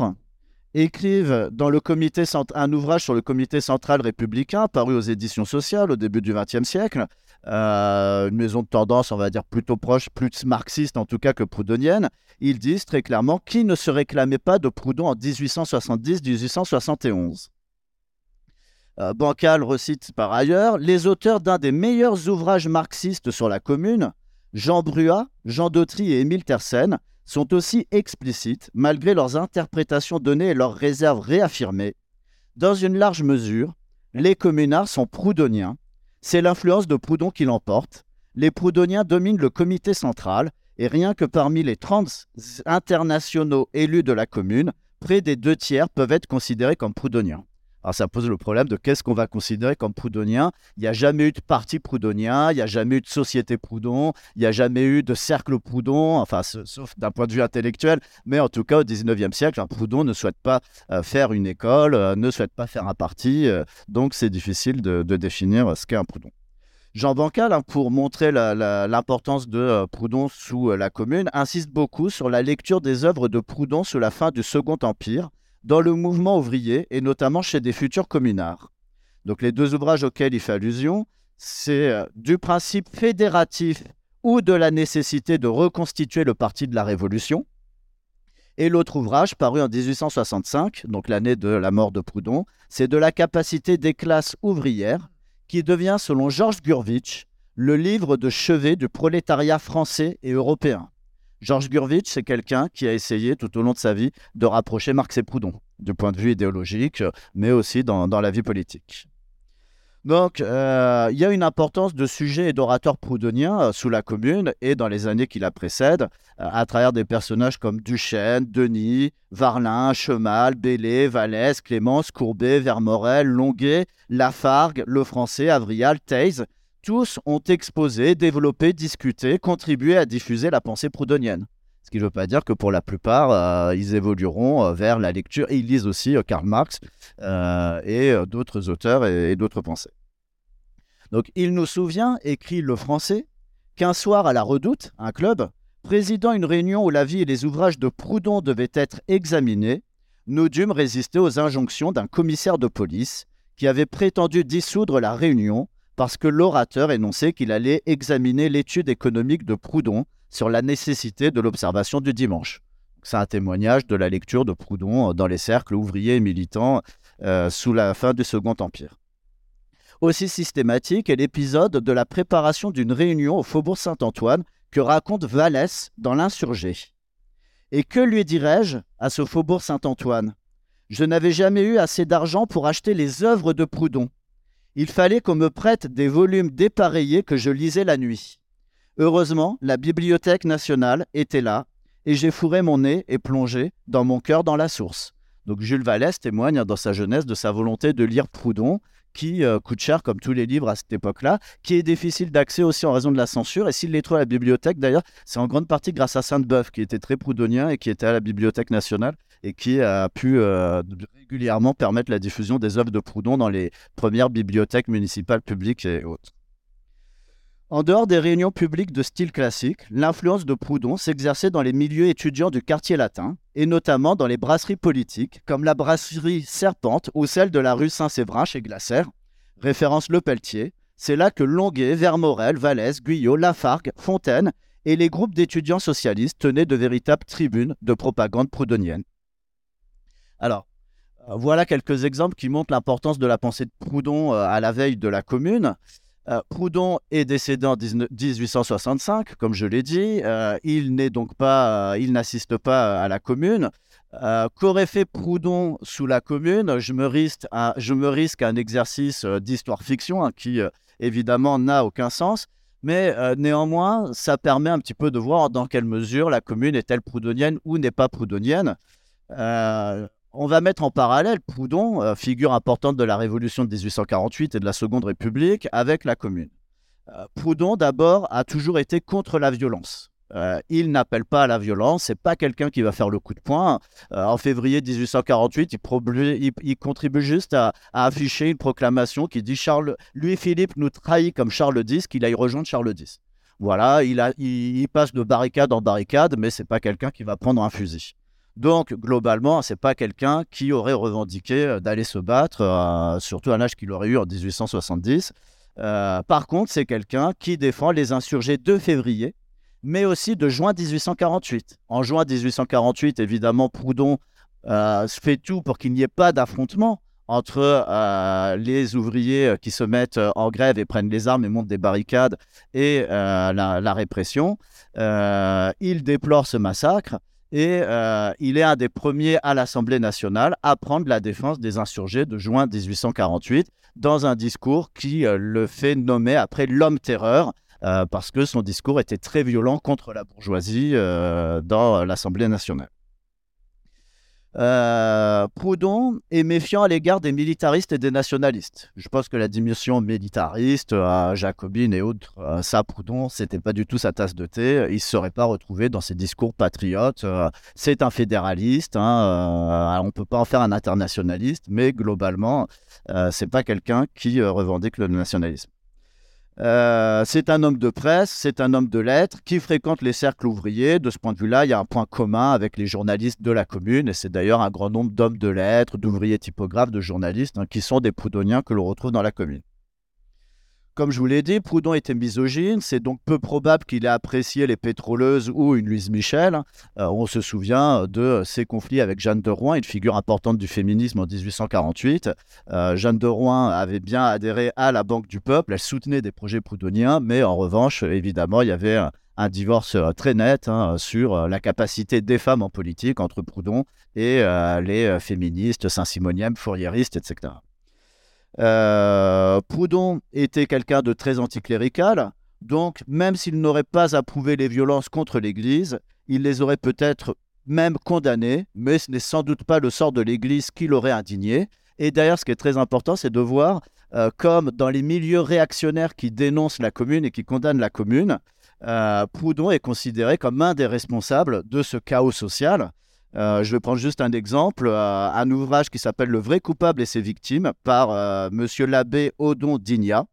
écrivent dans le comité un ouvrage sur le comité central républicain paru aux éditions sociales au début du XXe siècle. une maison de tendance, on va dire, plutôt proche, plus marxiste en tout cas que proudhonienne. Ils disent très clairement qui ne se réclamait pas de Proudhon en 1870-1871. Euh, Bancal recite par ailleurs les auteurs d'un des meilleurs ouvrages marxistes sur la commune, Jean Bruat, Jean Dautry et Émile Tersen, sont aussi explicites, malgré leurs interprétations données et leurs réserves réaffirmées. Dans une large mesure, les communards sont proudhoniens. C'est l'influence de Proudhon qui l'emporte. Les proudhoniens dominent le comité central, et rien que parmi les 30 internationaux élus de la commune, près des deux tiers peuvent être considérés comme proudhoniens. Alors ça pose le problème de qu'est-ce qu'on va considérer comme proudhonien. Il n'y a jamais eu de parti proudhonien, il n'y a jamais eu de société Proudhon, il n'y a jamais eu de cercle Proudhon, enfin sauf d'un point de vue intellectuel, mais en tout cas au 19e siècle, un Proudhon ne souhaite pas euh, faire une école, euh, ne souhaite pas faire un parti, euh, donc c'est difficile de, définir ce qu'est un Proudhon. Jean Bancal, hein, pour montrer l'importance de Proudhon sous la Commune, insiste beaucoup sur la lecture des œuvres de Proudhon sous la fin du Second Empire, dans le mouvement ouvrier et notamment chez des futurs communards. Donc les deux ouvrages auxquels il fait allusion, c'est euh, du principe fédératif ou de la nécessité de reconstituer le parti de la Révolution. Et l'autre ouvrage, paru en 1865, donc l'année de la mort de Proudhon, c'est de la capacité des classes ouvrières, qui devient, selon Georges Gurvitch, le livre de chevet du prolétariat français et européen. Georges Gurvitch, c'est quelqu'un qui a essayé tout au long de sa vie de rapprocher Marx et Proudhon, du point de vue idéologique, mais aussi dans la vie politique. Donc, euh, il y a une importance de sujets et d'orateurs proudhoniens euh, sous la Commune et dans les années qui la précèdent, euh, à travers des personnages comme Duchesne, Denis, Varlin, Chemal, Bellé, Vallès, Clémence, Courbet, Vermorel, Longuet, Lafargue, Le Français, Avrial, Theiss. Tous ont exposé, développé, discuté, contribué à diffuser la pensée proudhonienne. Ce qui ne veut pas dire que pour la plupart, ils évolueront vers la lecture. Et ils lisent aussi Karl Marx et d'autres auteurs et d'autres pensées. Donc, il nous souvient, écrit le français, qu'un soir à la Redoute, un club, présidant une réunion où la vie et les ouvrages de Proudhon devaient être examinés, nous dûmes résister aux injonctions d'un commissaire de police qui avait prétendu dissoudre la réunion parce que l'orateur énonçait qu'il allait examiner l'étude économique de Proudhon sur la nécessité de l'observation du dimanche. C'est un témoignage de la lecture de Proudhon dans les cercles ouvriers et militants euh, sous la fin du Second Empire. Aussi systématique est l'épisode de la préparation d'une réunion au Faubourg Saint-Antoine que raconte Vallès dans L'Insurgé. Et que lui dirais-je à ce Faubourg Saint-Antoine? Je n'avais jamais eu assez d'argent pour acheter les œuvres de Proudhon. Il fallait qu'on me prête des volumes dépareillés que je lisais la nuit. Heureusement, la Bibliothèque nationale était là, et j'ai fourré mon nez et plongé dans mon cœur dans la source. Donc Jules Vallès témoigne dans sa jeunesse de sa volonté de lire Proudhon, qui euh, coûte cher comme tous les livres à cette époque-là, qui est difficile d'accès aussi en raison de la censure. Et s'il les trouve à la bibliothèque, d'ailleurs, c'est en grande partie grâce à Sainte-Beuve, qui était très proudhonien et qui était à la Bibliothèque nationale et qui a pu euh, régulièrement permettre la diffusion des œuvres de Proudhon dans les premières bibliothèques municipales publiques et autres. En dehors des réunions publiques de style classique, l'influence de Proudhon s'exerçait dans les milieux étudiants du quartier latin, et notamment dans les brasseries politiques, comme la brasserie Serpente ou celle de la rue Saint-Séverin chez Glacer, référence Le Pelletier. C'est là que Longuet, Vermorel, Vallès, Guyot, Lafargue, Fontaine et les groupes d'étudiants socialistes tenaient de véritables tribunes de propagande proudhonienne. Alors, euh, voilà quelques exemples qui montrent l'importance de la pensée de Proudhon euh, à la veille de la Commune. Euh, Proudhon est décédé en 1865, comme je l'ai dit. Euh, il n'est donc pas, euh, il n'assiste pas à la Commune. Qu'aurait fait Proudhon sous la Commune? Je me, risque à, un exercice d'histoire-fiction hein, qui, évidemment, n'a aucun sens. Mais néanmoins, ça permet un petit peu de voir dans quelle mesure la Commune est-elle proudhonienne ou n'est pas proudhonienne. On va mettre en parallèle Proudhon, euh, figure importante de la Révolution de 1848 et de la Seconde République, avec la Commune. Euh, Proudhon, d'abord, a toujours été contre la violence. Euh, il n'appelle pas à la violence, c'est pas quelqu'un qui va faire le coup de poing. en février 1848, il, contribue juste à, afficher une proclamation qui dit Charles, lui Philippe nous trahit comme Charles X, qu'il aille rejoindre Charles X. Voilà, il, il, passe de barricade en barricade, mais c'est pas quelqu'un qui va prendre un fusil. Donc, globalement, c'est pas quelqu'un qui aurait revendiqué euh, d'aller se battre, euh, surtout à l'âge qu'il aurait eu en 1870. Euh, par contre, c'est quelqu'un qui défend les insurgés de février, mais aussi de juin 1848. En juin 1848, évidemment, Proudhon fait tout pour qu'il n'y ait pas d'affrontement entre les ouvriers qui se mettent en grève et prennent les armes et montent des barricades et la, la, répression. il déplore ce massacre et euh, il est un des premiers à l'Assemblée nationale à prendre la défense des insurgés de juin 1848 dans un discours qui euh, le fait nommer après l'homme terreur, euh, parce que son discours était très violent contre la bourgeoisie dans l'Assemblée nationale. Euh, Proudhon est méfiant à l'égard des militaristes et des nationalistes. Je pense que la dimension militariste, euh, jacobine et autres, euh, ça, Proudhon, c'était pas du tout sa tasse de thé. Il ne serait pas retrouvé dans ses discours patriotes. c'est un fédéraliste. Hein, on ne peut pas en faire un internationaliste, mais globalement, c'est pas quelqu'un qui revendique le nationalisme. Euh, c'est un homme de presse, c'est un homme de lettres qui fréquente les cercles ouvriers. De ce point de vue-là, il y a un point commun avec les journalistes de la commune, et c'est d'ailleurs un grand nombre d'hommes de lettres, d'ouvriers typographes, de journalistes, hein, qui sont des proudhoniens que l'on retrouve dans la commune. Comme je vous l'ai dit, Proudhon était misogyne, c'est donc peu probable qu'il ait apprécié les pétroleuses ou une Louise Michel. Euh, on se souvient de ses conflits avec Jeanne de Rouen, une figure importante du féminisme en 1848. Euh, Jeanne de Rouen avait bien adhéré à la Banque du Peuple, elle soutenait des projets proudhoniens, mais en revanche, évidemment, il y avait un, divorce euh, très net hein, sur la capacité des femmes en politique entre Proudhon et les féministes, saint-simoniennes, fourriéristes, etc. Euh, Proudhon était quelqu'un de très anticlérical, donc même s'il n'aurait pas approuvé les violences contre l'Église, il les aurait peut-être même condamnées, mais ce n'est sans doute pas le sort de l'Église qui l'aurait indigné. Et d'ailleurs, ce qui est très important, c'est de voir euh, comme dans les milieux réactionnaires qui dénoncent la commune et qui condamnent la commune, euh, Proudhon est considéré comme un des responsables de ce chaos social. Euh, je vais prendre juste un exemple, euh, un ouvrage qui s'appelle Le vrai coupable et ses victimes par euh, Monsieur l'abbé Odon Digna,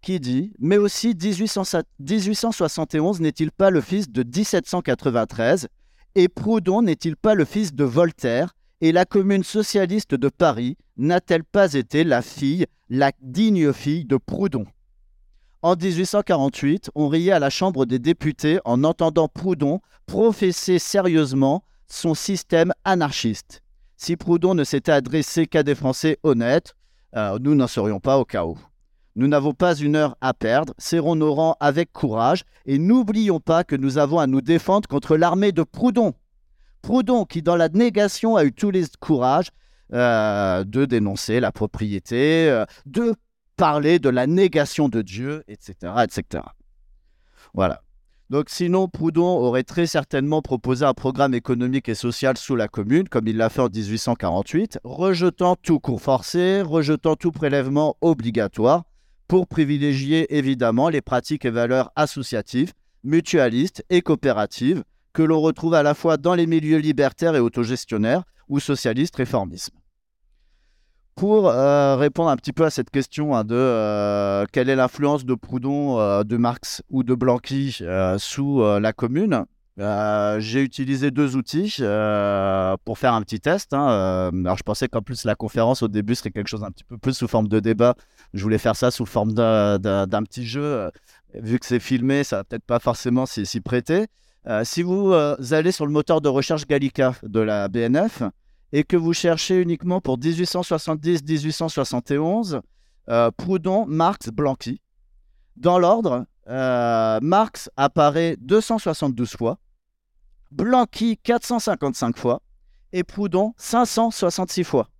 qui dit Mais aussi 1871 n'est-il pas le fils de 1793 et Proudhon n'est-il pas le fils de Voltaire et la commune socialiste de Paris n'a-t-elle pas été la fille, la digne fille de Proudhon? En 1848, on riait à la Chambre des députés en entendant Proudhon professer sérieusement son système anarchiste. Si Proudhon ne s'était adressé qu'à des Français honnêtes, euh, nous n'en serions pas au chaos. Nous n'avons pas une heure à perdre, serrons nos rangs avec courage et n'oublions pas que nous avons à nous défendre contre l'armée de Proudhon. Proudhon qui, dans la négation, a eu tous les courages euh, de dénoncer la propriété, euh, de parler de la négation de Dieu, etc. etc. Voilà. Donc sinon, Proudhon aurait très certainement proposé un programme économique et social sous la Commune, comme il l'a fait en 1848, rejetant tout cours forcé, rejetant tout prélèvement obligatoire, pour privilégier évidemment les pratiques et valeurs associatives, mutualistes et coopératives, que l'on retrouve à la fois dans les milieux libertaires et autogestionnaires ou socialistes réformisme pour euh, répondre un petit peu à cette question hein, de euh, quelle est l'influence de Proudhon, euh, de Marx ou de Blanqui sous la Commune, j'ai utilisé deux outils pour faire un petit test. Hein, alors je pensais qu'en plus la conférence au début serait quelque chose un petit peu plus sous forme de débat. Je voulais faire ça sous forme d'un petit jeu. Vu que c'est filmé, ça va peut-être pas forcément s'y prêter. si vous allez sur le moteur de recherche Gallica de la BNF, et que vous cherchez uniquement pour 1870-1871, euh, Proudhon, Marx, Blanqui. Dans l'ordre, euh, Marx apparaît 272 fois, Blanqui 455 fois et Proudhon 566 fois.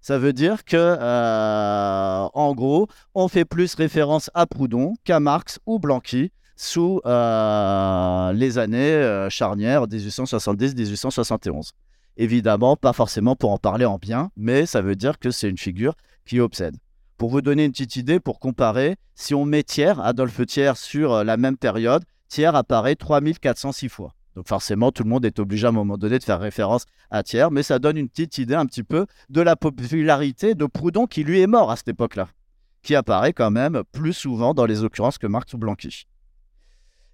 Ça veut dire que, euh, en gros, on fait plus référence à Proudhon qu'à Marx ou Blanqui sous les années charnières 1870-1871. Évidemment, pas forcément pour en parler en bien, mais ça veut dire que c'est une figure qui obsède. Pour vous donner une petite idée, pour comparer, si on met Thiers, Adolphe Thiers, sur euh, la même période, Thiers apparaît 3406 fois. Donc forcément, tout le monde est obligé à un moment donné de faire référence à Thiers, mais ça donne une petite idée un petit peu de la popularité de Proudhon qui lui est mort à cette époque-là, qui apparaît quand même plus souvent dans les occurrences que Marx ou Blanqui.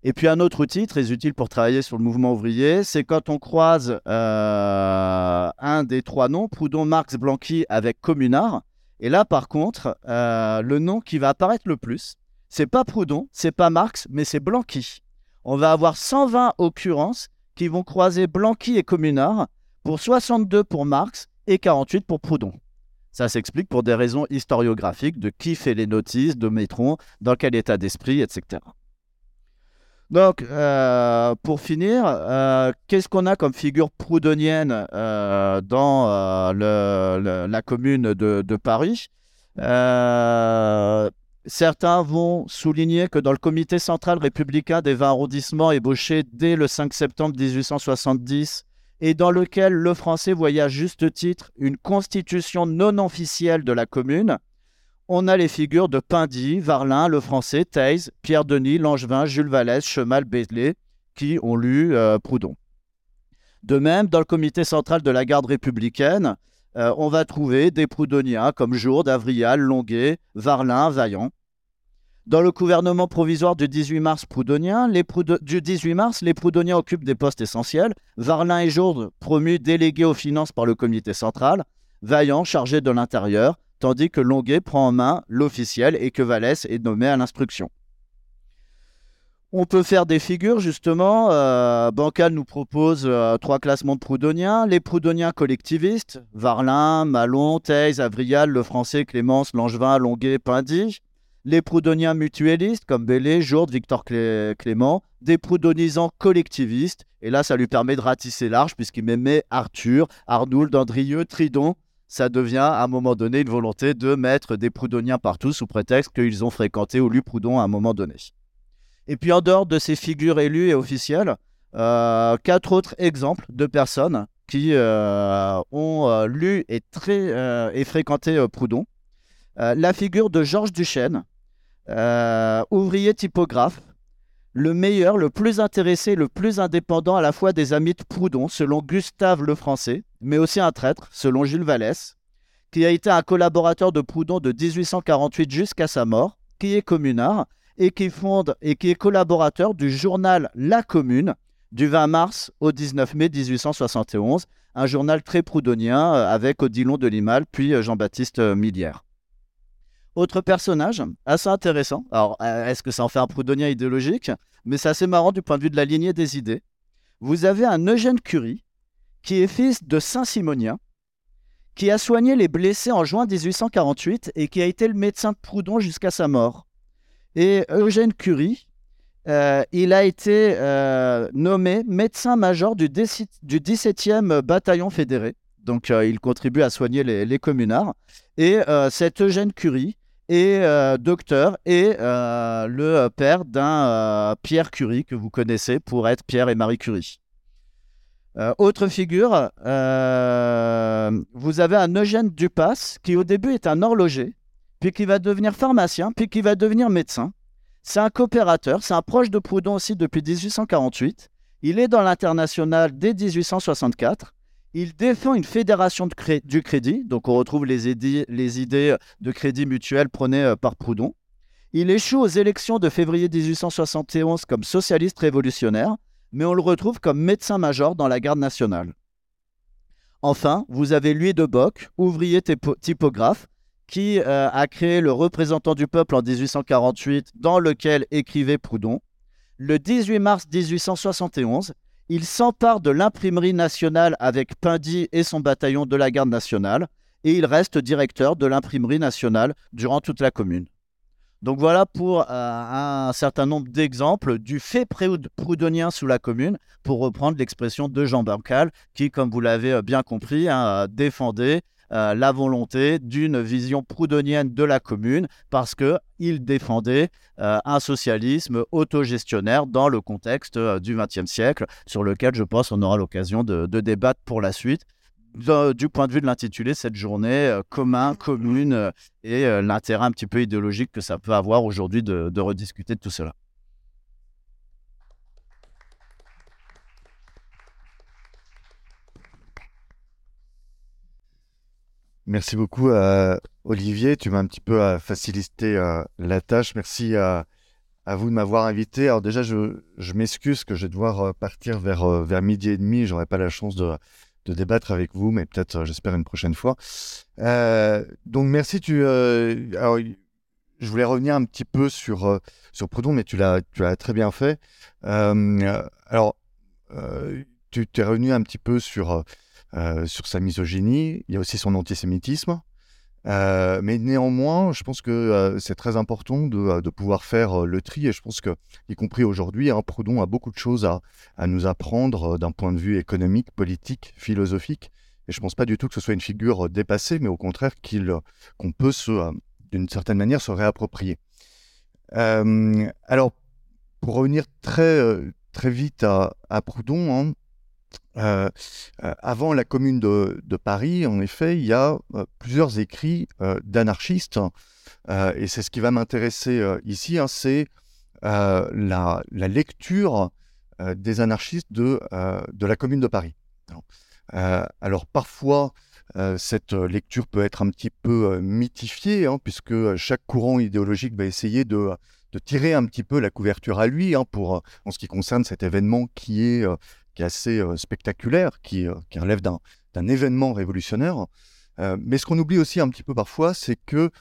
Et puis un autre outil très utile pour travailler sur le mouvement ouvrier, c'est quand on croise euh, un des trois noms, Proudhon, Marx, Blanqui avec Communard. Et là, par contre, euh, le nom qui va apparaître le plus, c'est pas Proudhon, c'est pas Marx, mais c'est Blanqui. On va avoir 120 occurrences qui vont croiser Blanqui et Communard pour 62 pour Marx et 48 pour Proudhon. Ça s'explique pour des raisons historiographiques de qui fait les notices, de Métron, dans quel état d'esprit, etc. Donc, euh, pour finir, euh, qu'est-ce qu'on a comme figure proudhonienne euh, dans la commune de, Paris? Certains vont souligner que dans le comité central républicain des 20 arrondissements ébauché dès le 5 septembre 1870 et dans lequel le français voyait à juste titre une constitution non officielle de la commune, on a les figures de Pindy, Varlin, Le Français, Pierre Denis, Langevin, Jules Vallès, Chemal, Bézlé, qui ont lu euh, Proudhon. De même, dans le comité central de la garde républicaine, euh, on va trouver des proudhoniens comme Jourde, Avrial, Longuet, Varlin, Vaillant. Dans le gouvernement provisoire du 18 mars proudhonien, les du 18 mars, les proudhoniens occupent des postes essentiels. Varlin et Jourde promus délégués aux finances par le comité central, Vaillant chargé de l'intérieur, tandis que Longuet prend en main l'officiel et que Vallès est nommé à l'instruction. On peut faire des figures, justement. Euh, Bancal nous propose euh, trois classements de proudhoniens. Les proudhoniens collectivistes, Varlin, Malon, Thèse, Avrial, Le Français, Clémence, Langevin, Longuet, Pindy les proudhoniens mutualistes comme Bellé, Jourde, Victor Clément, des proudhonisants collectivistes, et là ça lui permet de ratisser large puisqu'il met Arthur, Arnould, Andrieux, Tridon. Ça devient à un moment donné une volonté de mettre des proudhoniens partout sous prétexte qu'ils ont fréquenté ou lu Proudhon à un moment donné. Et puis en dehors de ces figures élues et officielles, euh, quatre autres exemples de personnes qui euh, ont euh, lu et, fréquenté Proudhon. la figure de Georges Duchesne, ouvrier typographe, le meilleur, le plus intéressé, le plus indépendant à la fois des amis de Proudhon, selon Gustave le Français, mais aussi un traître, selon Jules Vallès, qui a été un collaborateur de Proudhon de 1848 jusqu'à sa mort, qui est communard et qui fonde et est collaborateur du journal La Commune du 20 mars au 19 mai 1871, un journal très proudhonien euh, avec Odilon de Limal puis euh, Jean-Baptiste Millière. Autre personnage, assez intéressant. Alors, euh, est-ce que ça en fait un proudhonien idéologique? Mais c'est assez marrant du point de vue de la lignée des idées. Vous avez un Eugène Curie, qui est fils de Saint-Simonien, qui a soigné les blessés en juin 1848 et qui a été le médecin de Proudhon jusqu'à sa mort. Et Eugène Curie, euh, il a été euh, nommé médecin-major du, 17e bataillon fédéré. Donc, il contribue à soigner les, les communards. Et cet Eugène Curie, euh, docteur et euh, le père d'un euh, Pierre Curie que vous connaissez pour être Pierre et Marie Curie. Autre figure, vous avez un Eugène Dupas qui au début est un horloger, puis qui va devenir pharmacien, puis qui va devenir médecin. C'est un coopérateur, c'est un proche de Proudhon aussi depuis 1848. Il est dans l'international dès 1864 il défend une fédération du crédit, donc on retrouve les, idées, de crédit mutuel prônées euh, par Proudhon. Il échoue aux élections de février 1871 comme socialiste révolutionnaire, mais on le retrouve comme médecin-major dans la garde nationale. Enfin, vous avez Louis de Bock, ouvrier typographe, qui euh, a créé le représentant du peuple en 1848, dans lequel écrivait Proudhon. Le 18 mars 1871, il s'empare de l'imprimerie nationale avec Pindy et son bataillon de la garde nationale, et il reste directeur de l'imprimerie nationale durant toute la commune. Donc voilà pour euh, un certain nombre d'exemples du fait proudhonien sous la commune, pour reprendre l'expression de Jean Bancal, qui, comme vous l'avez euh, bien compris, hein, défendait euh, la volonté d'une vision proudhonienne de la commune parce qu'il défendait euh, un socialisme autogestionnaire dans le contexte du XXe siècle, sur lequel je pense on aura l'occasion de, débattre pour la suite. Du point de vue de l'intitulé, cette journée commun, commune et l'intérêt un petit peu idéologique que ça peut avoir aujourd'hui de rediscuter de tout cela. Merci beaucoup, euh, Olivier. Tu m'as un petit peu euh, facilité euh, la tâche. Merci à, vous de m'avoir invité. Alors déjà, je, m'excuse que je vais devoir partir vers, vers midi et demi. J'aurai pas la chance de, débattre avec vous, mais peut-être, j'espère, une prochaine fois. donc merci. Tu, alors, je voulais revenir un petit peu sur, sur Proudhon, mais tu l'as, tu l'as très bien fait. alors, tu es revenu un petit peu sur euh, sur sa misogynie, il y a aussi son antisémitisme. Euh, mais néanmoins, je pense que euh, c'est très important de, pouvoir faire le tri. Et je pense que, y compris aujourd'hui, hein, Proudhon a beaucoup de choses à, nous apprendre d'un point de vue économique, politique, philosophique. Et je ne pense pas du tout que ce soit une figure dépassée, mais au contraire qu'on peut, d'une certaine manière, se réapproprier. alors, pour revenir très, très vite à, Proudhon, hein, euh, euh, avant la commune de, Paris, en effet, il y a euh, plusieurs écrits d'anarchistes. et c'est ce qui va m'intéresser ici, hein, c'est la, lecture des anarchistes de, la commune de Paris. alors parfois, cette lecture peut être un petit peu mythifiée, hein, puisque chaque courant idéologique va essayer de, de tirer un petit peu la couverture à lui hein, pour, en ce qui concerne cet événement qui est, qui est assez spectaculaire, qui, qui relève d'un événement révolutionnaire. mais ce qu'on oublie aussi un petit peu parfois, c'est que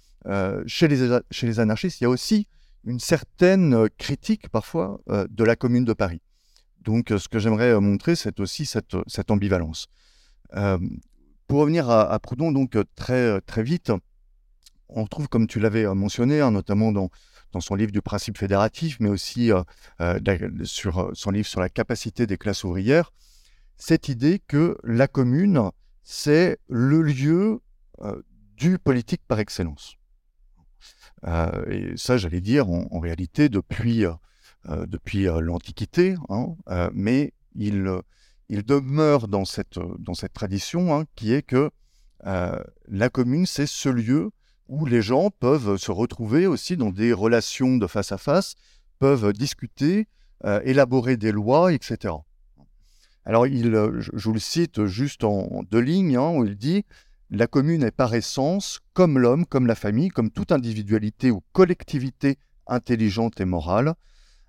chez, les, chez les anarchistes, il y a aussi une certaine critique parfois de la Commune de Paris. Donc, ce que j'aimerais montrer, c'est aussi cette, cette ambivalence. pour revenir à, Proudhon, donc très, très vite, on trouve, comme tu l'avais mentionné, hein, notamment dans, dans son livre du principe fédératif, mais aussi sur son livre sur la capacité des classes ouvrières, cette idée que la commune, c'est le lieu du politique par excellence. et ça, j'allais dire, en, réalité, depuis euh, depuis euh, l'Antiquité, hein, euh, mais il, il, demeure dans cette, dans cette tradition hein, qui est que la commune, c'est ce lieu où les gens peuvent se retrouver aussi dans des relations de face à face, peuvent discuter, élaborer des lois, etc. Alors, il, je, vous le cite juste en, deux lignes, hein, où il dit La commune est par essence, comme l'homme, comme la famille, comme toute individualité ou collectivité intelligente et morale,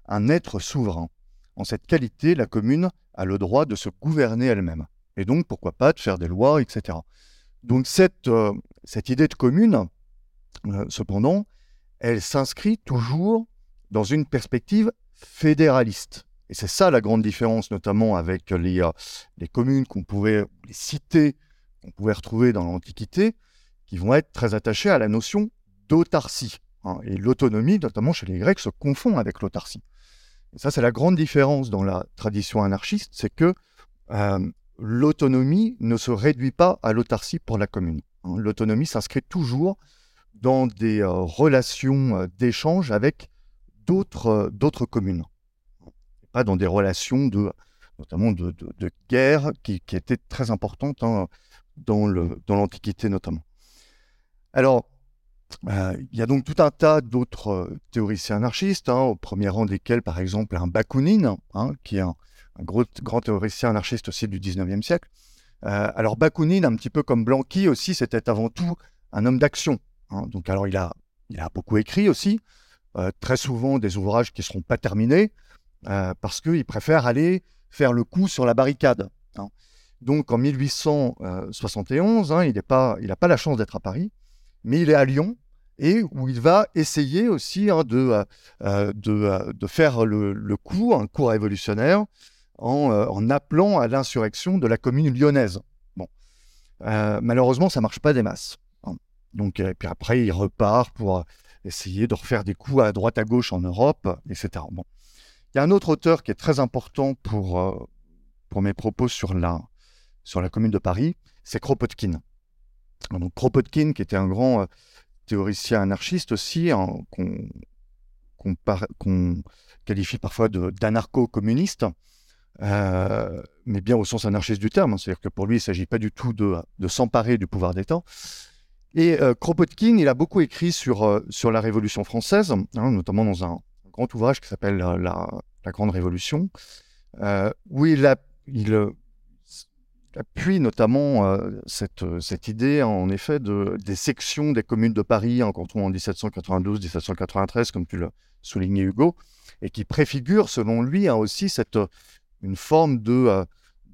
un être souverain. En cette qualité, la commune a le droit de se gouverner elle-même. Et donc, pourquoi pas de faire des lois, etc. Donc, cette, euh, cette idée de commune, euh, cependant, elle s'inscrit toujours dans une perspective fédéraliste. Et c'est ça la grande différence, notamment avec les, euh, les communes qu'on pouvait, les cités qu'on pouvait retrouver dans l'Antiquité, qui vont être très attachées à la notion d'autarcie. Hein. et l'autonomie, notamment chez les Grecs, se confond avec l'autarcie ça, c'est la grande différence dans la tradition anarchiste, c'est que euh, l'autonomie ne se réduit pas à l'autarcie pour la commune. Hein. L'autonomie s'inscrit toujours dans des euh, relations euh, d'échange avec d'autres communes, pas dans des relations de notamment de, guerre qui, étaient très importantes hein, dans l'Antiquité notamment. Alors, euh, il y a donc tout un tas d'autres euh, théoriciens anarchistes, hein, au premier rang desquels, par exemple, un Bakounine, hein, qui est un, gros, grand théoricien anarchiste aussi du 19e siècle. Euh, alors Bakounine, un petit peu comme Blanqui aussi, c'était avant tout un homme d'action. Hein. donc alors il a, a beaucoup écrit aussi, très souvent des ouvrages qui ne seront pas terminés, parce qu'il préfère aller faire le coup sur la barricade. Donc en 1871, il n'a pas, la chance d'être à Paris mais il est à Lyon et où il va essayer aussi hein, de, euh, euh, euh, de, faire le, coup, un coup révolutionnaire, en, appelant à l'insurrection de la commune lyonnaise. Bon. malheureusement, ça ne marche pas des masses. Donc, et puis après, il repart pour essayer de refaire des coups à droite à gauche en Europe, etc. Bon. Il y a un autre auteur qui est très important pour, pour mes propos sur la, sur la commune de Paris, c'est Kropotkin. Donc Kropotkin, qui était un grand euh, théoricien anarchiste aussi, hein, qu'on qualifie parfois d'anarcho-communiste, euh, mais bien au sens anarchiste du terme. Hein. C'est-à-dire que pour lui, il ne s'agit pas du tout de, s'emparer du pouvoir d'État. Et euh, Kropotkin, il a beaucoup écrit sur, sur la Révolution française, hein, notamment dans un, grand ouvrage qui s'appelle la, la, Grande Révolution, où il, appuie notamment euh, cette, euh, cette, idée, en effet, de, des sections des communes de Paris en canton en 1792-1793, comme tu l'as souligné, Hugo, et qui préfigure, selon lui, hein, aussi cette, une forme de, euh,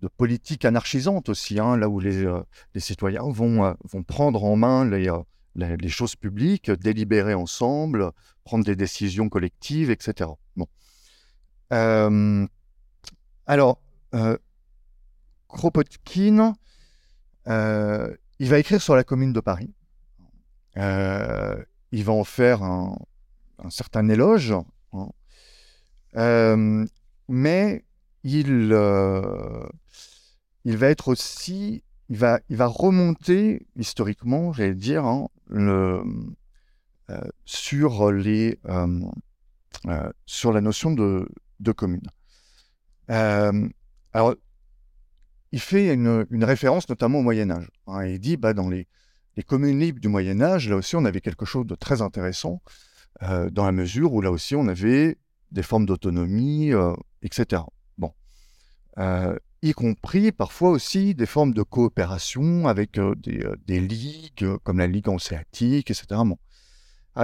de politique anarchisante aussi, hein, là où les, les, citoyens vont, vont prendre en main les, les, choses publiques, délibérer ensemble, prendre des décisions collectives, etc. Bon. alors, Kropotkin, euh, il va écrire sur la commune de Paris. Euh, il va en faire un, certain éloge, hein. euh, mais il, il va être aussi, il va, remonter historiquement, j'allais dire, hein, sur les, sur la notion de, commune. alors, il fait une, référence notamment au Moyen Âge. Hein, il dit, bah, dans les, communes libres du Moyen Âge, là aussi, on avait quelque chose de très intéressant, euh, dans la mesure où là aussi, on avait des formes d'autonomie, euh, etc. Euh, y compris parfois aussi des formes de coopération avec des, ligues, comme la Ligue hanséatique, etc. Bon.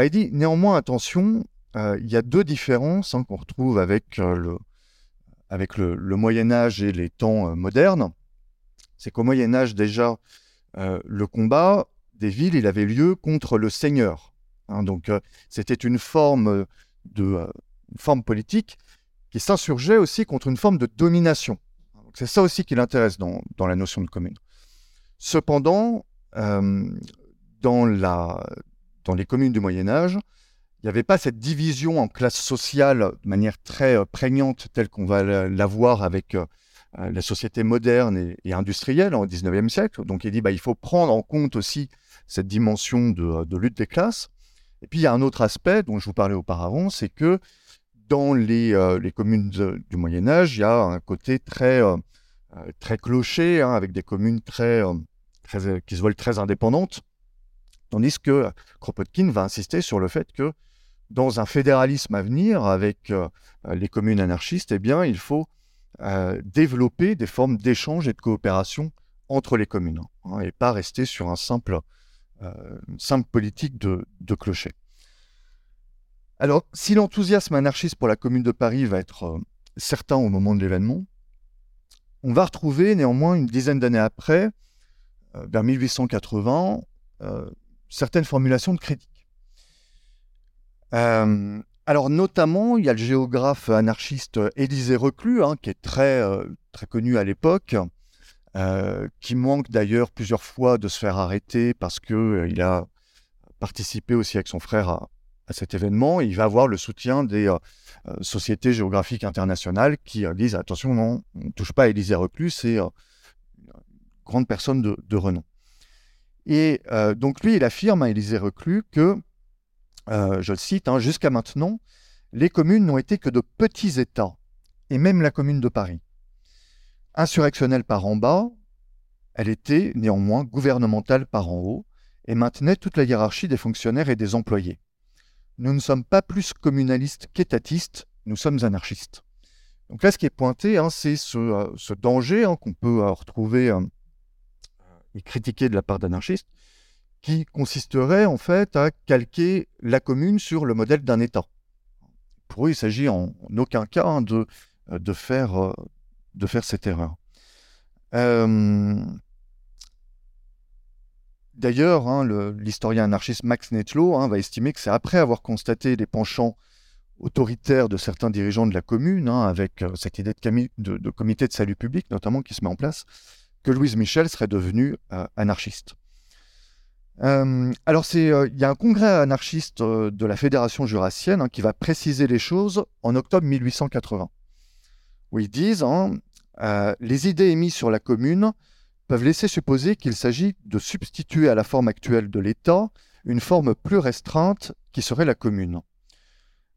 il dit, néanmoins, attention, il y a deux différences hein, qu'on retrouve avec, le, avec le, Moyen Âge et les temps modernes. C'est qu'au Moyen Âge déjà, le combat des villes, il avait lieu contre le seigneur. Hein. donc c'était une forme de forme politique qui s'insurgeait aussi contre une forme de domination. C'est ça aussi qui l'intéresse dans, la notion de commune. Cependant, euh, dans, les communes du Moyen Âge, il n'y avait pas cette division en classes sociales de manière très euh, prégnante telle qu'on va l'avoir avec euh, la société moderne et, industrielle au XIXe siècle. Donc il dit bah, il faut prendre en compte aussi cette dimension de, de, lutte des classes. Et puis il y a un autre aspect dont je vous parlais auparavant, c'est que dans les, les communes du Moyen Âge, il y a un côté très, très clocher, hein, avec des communes très, qui se veulent très indépendantes, tandis que Kropotkin va insister sur le fait que dans un fédéralisme à venir avec euh, les communes anarchistes, eh bien, il faut euh, développer des formes d'échange et de coopération entre les communes, hein, et pas rester sur un simple, euh, simple politique de, de, clocher. Alors, si l'enthousiasme anarchiste pour la commune de Paris va être certain au moment de l'événement, on va retrouver néanmoins une dizaine d'années après euh, vers 1880, euh, certaines formulations de critiques. Euh, alors notamment, il y a le géographe anarchiste Élisée Reclus, hein, qui est très connu à l'époque, qui manque d'ailleurs plusieurs fois de se faire arrêter parce qu'il a participé aussi avec son frère à, cet événement. il va avoir le soutien des sociétés géographiques internationales qui disent attention, non, on ne touche pas à Élisée Reclus, c'est grande personne de, renom. Et euh, donc lui, il affirme à Élisée Reclus que, euh, je le cite, hein, jusqu'à maintenant, les communes n'ont été que de petits États, et même la commune de Paris. Insurrectionnelle par en bas, elle était néanmoins gouvernementale par en haut, et maintenait toute la hiérarchie des fonctionnaires et des employés. Nous ne sommes pas plus communalistes qu'étatistes, nous sommes anarchistes. Donc là, ce qui est pointé, hein, c'est ce, euh, danger hein, qu'on peut retrouver et critiqué de la part d'anarchistes, qui consisterait en fait à calquer la commune sur le modèle d'un État. Pour eux, il s'agit en, aucun cas hein, de, euh, faire, euh, de faire cette erreur. Euh, d'ailleurs, hein, l'historien anarchiste Max Netlo hein, va estimer que c'est après avoir constaté les penchants autoritaires de certains dirigeants de la commune, avec cette idée de, comité de salut public notamment qui se met en place, que Louise Michel serait devenue euh, anarchiste. Euh, alors, euh, il y a un congrès anarchiste de la Fédération jurassienne hein, qui va préciser les choses en octobre 1880, où ils disent hein, les idées émises sur la commune peuvent laisser supposer qu'il s'agit de substituer à la forme actuelle de l'État une forme plus restreinte qui serait la commune.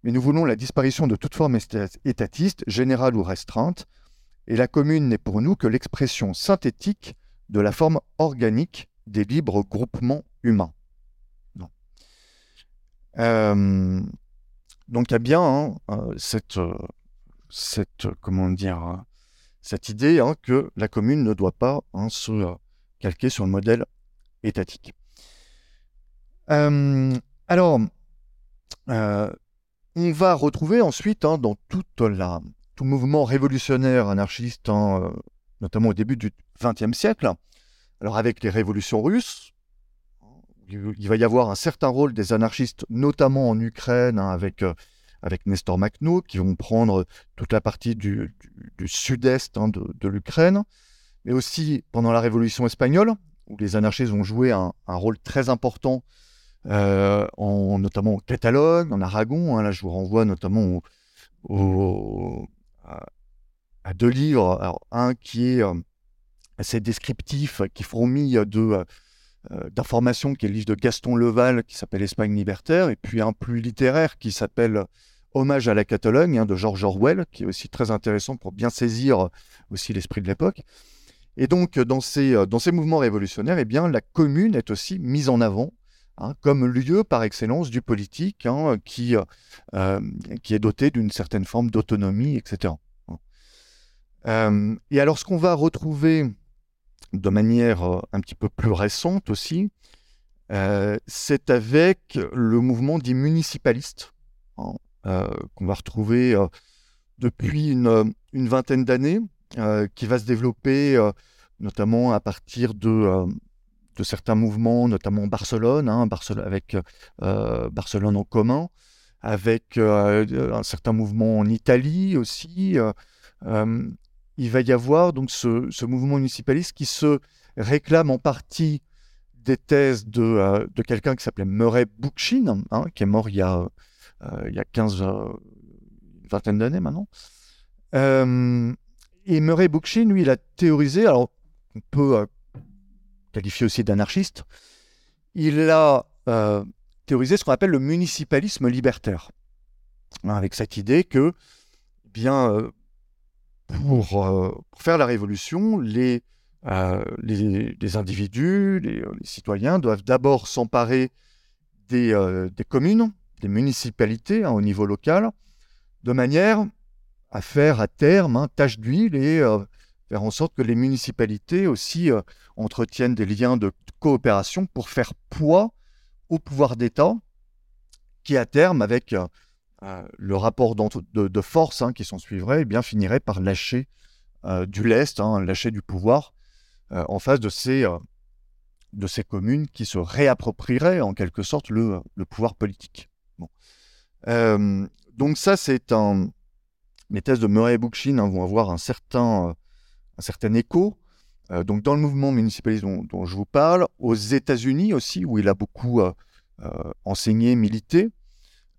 Mais nous voulons la disparition de toute forme étatiste, générale ou restreinte, et la commune n'est pour nous que l'expression synthétique de la forme organique des libres groupements humains. Euh, donc il y a bien hein, euh, cette, euh, cette, comment dire, cette idée hein, que la commune ne doit pas hein, se calquer sur le modèle étatique. alors, on va retrouver ensuite dans toute la, tout mouvement révolutionnaire anarchiste, hein, euh, notamment au début du XXe siècle. Alors avec les révolutions russes, il va y avoir un certain rôle des anarchistes, notamment en Ukraine, hein, avec, euh, avec Nestor Makhno, qui vont prendre toute la partie du, sud-est hein, de, l'Ukraine, mais aussi pendant la révolution espagnole, où les anarchistes vont jouer un, rôle très important, euh, en, notamment en Catalogne, en Aragon. là, je vous renvoie notamment à, deux livres. un qui est euh, assez descriptif, qui fourmille de, euh, d'informations, qui est le livre de Gaston Leval, qui s'appelle Espagne libertaire, et puis un plus littéraire qui s'appelle Hommage à la Catalogne, hein, de George Orwell, qui est aussi très intéressant pour bien saisir aussi l'esprit de l'époque. Et donc, dans ces, dans ces mouvements révolutionnaires, eh bien, la commune est aussi mise en avant Hein, comme lieu par excellence du politique hein, qui, euh, qui est doté d'une certaine forme d'autonomie, etc. Euh, et alors ce qu'on va retrouver de manière euh, un petit peu plus récente aussi, c'est avec le mouvement dit municipaliste hein, qu'on va retrouver depuis une, une vingtaine d'années, qui va se développer notamment à partir de, certains mouvements, notamment Barcelone, hein, Barcelone avec Barcelone en commun, avec un certain mouvement en Italie aussi. il va y avoir donc ce, mouvement municipaliste qui se réclame en partie des thèses de, de quelqu'un qui s'appelait Murray Bookchin, hein, qui est mort il y a, il y a 15, une vingtaine d'années maintenant. et Murray Bookchin, lui, il a théorisé, alors on peut qualifié aussi d'anarchiste, il a euh, théorisé ce qu'on appelle le municipalisme libertaire, hein, avec cette idée que, eh bien, euh, pour, euh, faire la révolution, les, les, individus, les, citoyens doivent d'abord s'emparer des, des, communes, des municipalités hein, au niveau local, de manière à faire à terme un tâche d'huile et faire en sorte que les municipalités aussi euh, entretiennent des liens de coopération pour faire poids au pouvoir d'État qui, à terme, avec euh, euh, le rapport de, force hein, qui s'en suivrait, eh bien, finirait par lâcher du lest, hein, lâcher du pouvoir en face de ces, de ces communes qui se réapproprieraient en quelque sorte le, le pouvoir politique. Bon. donc ça, c'est un... Les thèses de Murray Bookchin hein, vont avoir un certain un certain écho. Euh, donc dans le mouvement municipaliste dont, je vous parle, aux États-Unis aussi, où il a beaucoup euh, euh, enseigné, milité,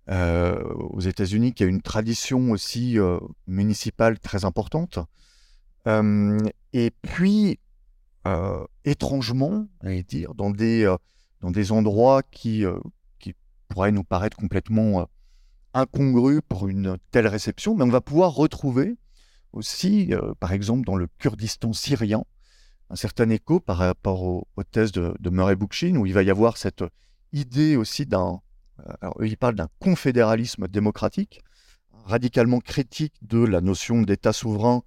aux États-Unis, qui a une tradition aussi municipale très importante. et puis, étrangement, dire, dans des, dans des endroits qui, qui pourraient nous paraître complètement incongrus pour une telle réception, mais on va pouvoir retrouver aussi, euh, par exemple, dans le Kurdistan syrien, un certain écho par rapport aux, thèses de, Murray Bookchin, où il va y avoir cette idée aussi d'un. Euh, alors, il parle d'un confédéralisme démocratique, radicalement critique de la notion d'État souverain,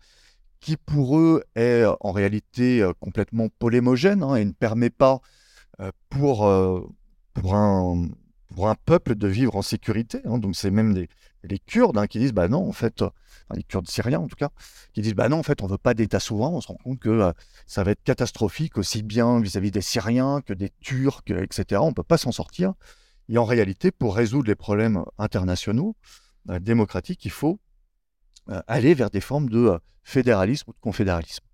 qui pour eux est en réalité euh, complètement polémogène hein, et ne permet pas pour, pour, un, pour un peuple de vivre en sécurité. Hein. donc, c'est même les Kurdes hein, qui disent bah non, en fait, les Kurdes syriens en tout cas, qui disent bah non, en fait, on veut pas d'État souverain. On se rend compte que euh, ça va être catastrophique aussi bien vis-à-vis des Syriens que des Turcs, etc. On peut pas s'en sortir. Et en réalité, pour résoudre les problèmes internationaux euh, démocratiques, il faut euh, aller vers des formes de fédéralisme ou de confédéralisme.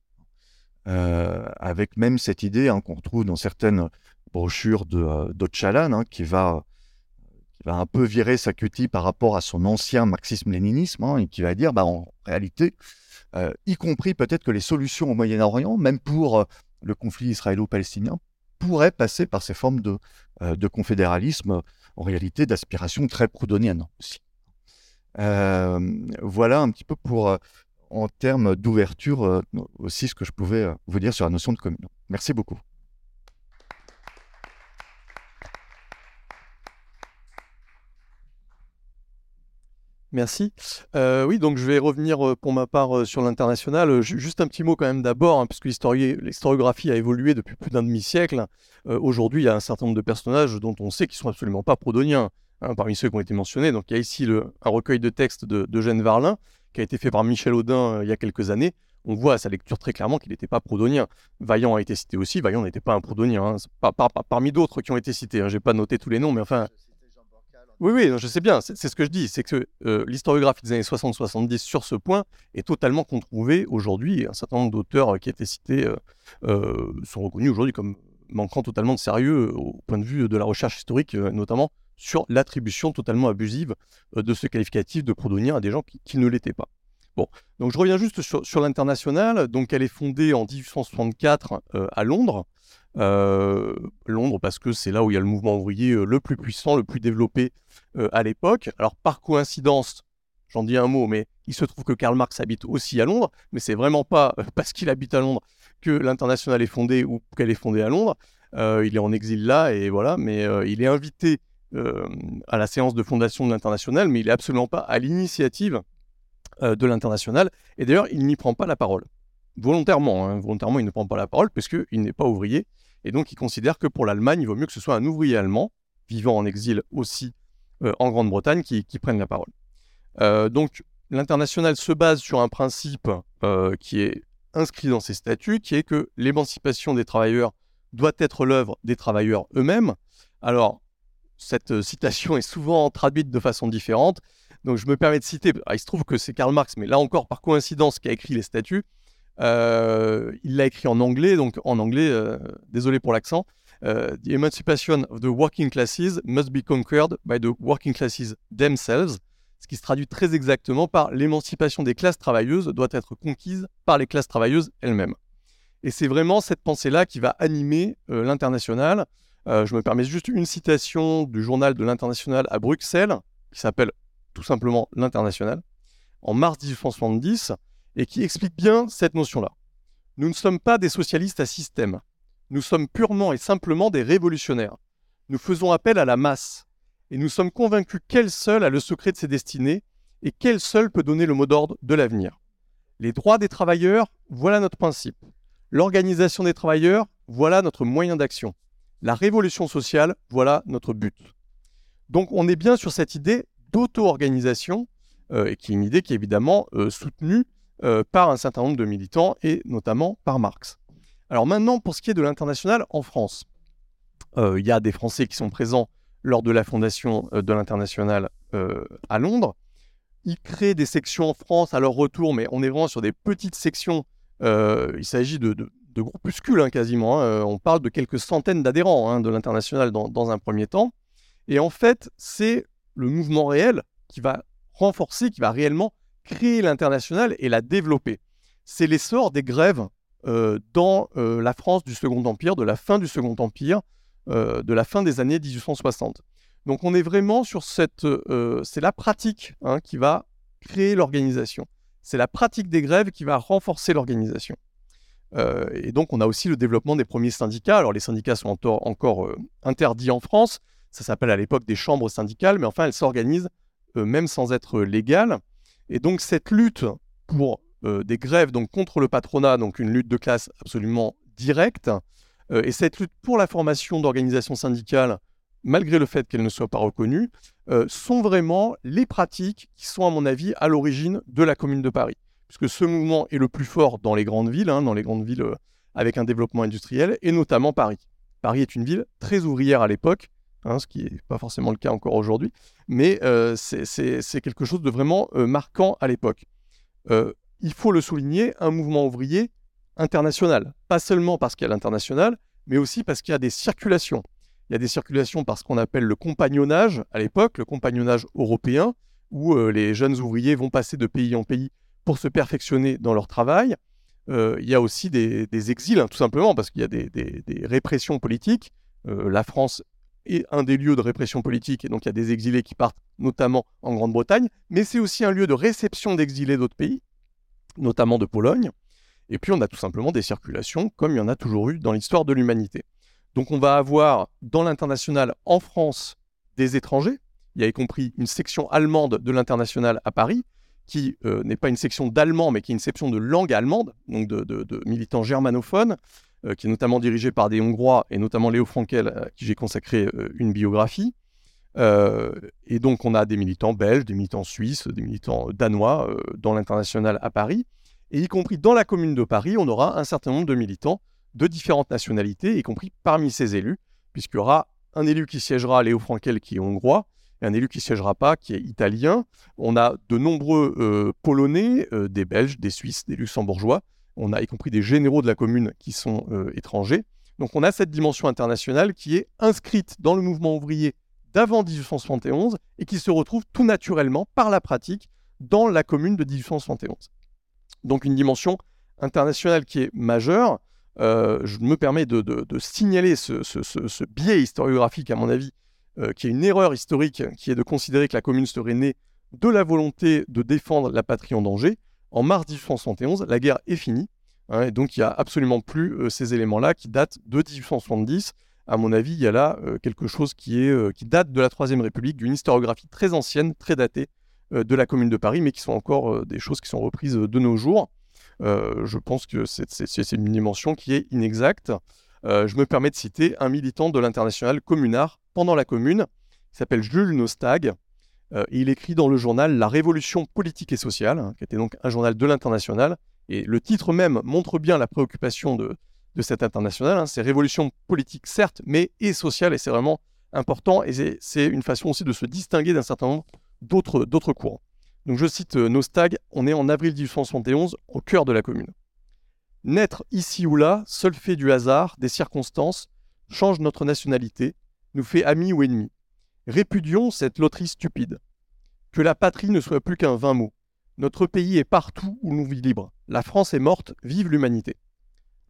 avec même cette idée hein, qu'on retrouve dans certaines brochures de, qui va va un peu virer sa cutie par rapport à son ancien marxisme-léninisme hein, et qui va dire, bah, en réalité, euh, y compris peut-être que les solutions au Moyen-Orient, même pour euh, le conflit israélo-palestinien, pourraient passer par ces formes de, euh, confédéralisme, en réalité d'aspiration très proudhonienne aussi. voilà un petit peu pour, en termes d'ouverture, aussi ce que je pouvais vous dire sur la notion de commune. Merci beaucoup. Merci. Euh, oui, donc je vais revenir euh, pour ma part euh, sur l'international. Juste un petit mot quand même d'abord, hein, puisque l'historiographie a évolué depuis plus d'un demi-siècle. Aujourd'hui, il y a un certain nombre de personnages dont on sait qu'ils sont absolument pas proudhoniens, hein, parmi ceux qui ont été mentionnés. Donc il y a ici un recueil de textes d'Eugène Varlin, qui a été fait par Michel Audin il y a quelques années. On voit à sa lecture très clairement qu'il n'était pas proudhonien. Vaillant a été cité aussi. Vaillant n'était pas un proudhonien, hein. parmi d'autres qui ont été cités. Je n'ai pas noté tous les noms, mais enfin... Oui, oui, je sais bien, c'est ce que je dis, c'est que euh, l'historiographie des années 60-70 sur ce point est totalement controuvée aujourd'hui. Un certain nombre d'auteurs qui étaient cités euh, euh, sont reconnus aujourd'hui comme manquant totalement de sérieux au point de vue de la recherche historique, notamment sur l'attribution totalement abusive de ce qualificatif de proudhonien à des gens qui, ne l'étaient pas. Bon, donc je reviens juste sur, sur l'international. Donc elle est fondée en 1864 à Londres. Euh, Londres parce que c'est là où il y a le mouvement ouvrier euh, le plus puissant, le plus développé euh, à l'époque. Alors par coïncidence, j'en dis un mot, mais il se trouve que Karl Marx habite aussi à Londres, mais c'est vraiment pas parce qu'il habite à Londres que l'international est fondée ou qu'elle est fondée à Londres. il est en exil là et voilà, mais il est invité à la séance de fondation de l'international, mais il est absolument pas à l'initiative de l'international. Et d'ailleurs, il n'y prend pas la parole volontairement. Hein, volontairement, il ne prend pas la parole parce qu'il n'est pas ouvrier. Et donc, il considère que pour l'Allemagne, il vaut mieux que ce soit un ouvrier allemand, vivant en exil aussi en Grande-Bretagne qui, prennent la parole. donc l'international se base sur un principe qui est inscrit dans ses statuts, qui est que l'émancipation des travailleurs doit être l'œuvre des travailleurs eux-mêmes. Alors, cette citation est souvent traduite de façon différente. Donc je me permets de citer, il se trouve que c'est Karl Marx, mais là encore par coïncidence qui a écrit les statuts. Euh, il l'a écrit en anglais, donc en anglais, euh, désolé pour l'accent. Euh, the emancipation of the working classes must be conquered by the working classes themselves, ce qui se traduit très exactement par l'émancipation des classes travailleuses doit être conquise par les classes travailleuses elles-mêmes. Et c'est vraiment cette pensée-là qui va animer l'international. je me permets juste une citation du journal de l'international à Bruxelles, qui s'appelle tout simplement l'international, en mars 1870, et qui explique bien cette notion-là. Nous ne sommes pas des socialistes à système, nous sommes purement et simplement des révolutionnaires. Nous faisons appel à la masse, et nous sommes convaincus qu'elle seule a le secret de ses destinées, et qu'elle seule peut donner le mot d'ordre de l'avenir. Les droits des travailleurs, voilà notre principe. L'organisation des travailleurs, voilà notre moyen d'action. La révolution sociale, voilà notre but. Donc on est bien sur cette idée d'auto-organisation, euh, et qui est une idée qui est évidemment euh, soutenue euh, par un certain nombre de militants, et notamment par Marx. Alors maintenant, pour ce qui est de l'international en France, il y a des Français qui sont présents lors de la fondation de l'international à Londres. Ils créent des sections en France à leur retour, mais on est vraiment sur des petites sections. il s'agit de, de, groupuscules hein, quasiment. Hein. On parle de quelques centaines d'adhérents hein, de l'international dans, dans, un premier temps. Et en fait, c'est le mouvement réel qui va renforcer, qui va réellement créer l'international et la développer. C'est l'essor des grèves euh, dans euh, la France du Second Empire, de la fin du Second Empire, euh, de la fin des années 1860. Donc on est vraiment sur cette... c'est la pratique hein, qui va créer l'organisation. C'est la pratique des grèves qui va renforcer l'organisation. et donc on a aussi le développement des premiers syndicats. Alors les syndicats sont encore interdits en France, ça s'appelle à l'époque des chambres syndicales, mais enfin elles s'organisent même sans être légales. Et donc cette lutte pour euh, des grèves donc contre le patronat, donc une lutte de classe absolument directe, euh, et cette lutte pour la formation d'organisations syndicales, malgré le fait qu'elles ne soient pas reconnues, sont vraiment les pratiques qui sont, à mon avis, à l'origine de la Commune de Paris. Puisque ce mouvement est le plus fort dans les grandes villes, hein, dans les grandes villes avec un développement industriel, et notamment Paris. Paris est une ville très ouvrière à l'époque, Hein, ce qui n'est pas forcément le cas encore aujourd'hui, mais euh, c'est quelque chose de vraiment euh, marquant à l'époque. Euh, il faut le souligner, un mouvement ouvrier international, pas seulement parce qu'il y a l'international, mais aussi parce qu'il y a des circulations. Il y a des circulations parce qu'on appelle le compagnonnage à l'époque, le compagnonnage européen, où les jeunes ouvriers vont passer de pays en pays pour se perfectionner dans leur travail. il y a aussi des, exils, hein, tout simplement, parce qu'il y a des, des répressions politiques. la France est un des lieux de répression politique, et donc il y a des exilés qui partent notamment en Grande-Bretagne, mais c'est aussi un lieu de réception d'exilés d'autres pays, notamment de Pologne. Et puis on a tout simplement des circulations, comme il y en a toujours eu dans l'histoire de l'humanité. Donc on va avoir dans l'international en France des étrangers, il y a y compris une section allemande de l'international à Paris, qui euh, n'est pas une section d'allemand, mais qui est une section de langue allemande, donc de militants germanophones, euh, qui est notamment dirigé par des Hongrois, et notamment Léo Frankel, à qui j'ai consacré euh, une biographie. Euh, et donc, on a des militants belges, des militants suisses, des militants danois dans l'international à Paris. Et y compris dans la commune de Paris, on aura un certain nombre de militants de différentes nationalités, y compris parmi ces élus, puisqu'il y aura un élu qui siégera, Léo Frankel, qui est hongrois, et un élu qui siégera pas, qui est italien. On a de nombreux Polonais, des Belges, des Suisses, des Luxembourgeois, on a y compris des généraux de la commune qui sont euh, étrangers. Donc on a cette dimension internationale qui est inscrite dans le mouvement ouvrier d'avant 1871 et qui se retrouve tout naturellement par la pratique dans la commune de 1871. Donc une dimension internationale qui est majeure. Euh, je me permets de, signaler ce, biais historiographique, à mon avis, euh, qui est une erreur historique, qui est de considérer que la commune serait née de la volonté de défendre la patrie en danger. En mars 1871, la guerre est finie. Hein, et donc, il n'y a absolument plus euh, ces éléments-là qui datent de 1870. À mon avis, il y a là euh, quelque chose euh, qui date de la Troisième République, d'une historiographie très ancienne, très datée de la Commune de Paris, mais qui sont encore des choses qui sont reprises de nos jours. je pense que c'est une dimension qui est inexacte. je me permets de citer un militant de l'international communard pendant la Commune, qui s'appelle Jules Nostag. Et il écrit dans le journal La Révolution politique et sociale, hein, qui était donc un journal de l'international. Et le titre même montre bien la préoccupation de, de cette international. Hein. C'est révolution politique, certes, mais et sociale, et c'est vraiment important. Et c'est une façon aussi de se distinguer d'un certain nombre d'autres courants. Donc je cite euh, Nostag, on est en avril 1871, au cœur de la commune. Naître ici ou là, seul fait du hasard, des circonstances, change notre nationalité, nous fait amis ou ennemis. Répudions cette loterie stupide. Que la patrie ne soit plus qu'un vain mot. Notre pays est partout où nous vit libre. La France est morte, vive l'humanité.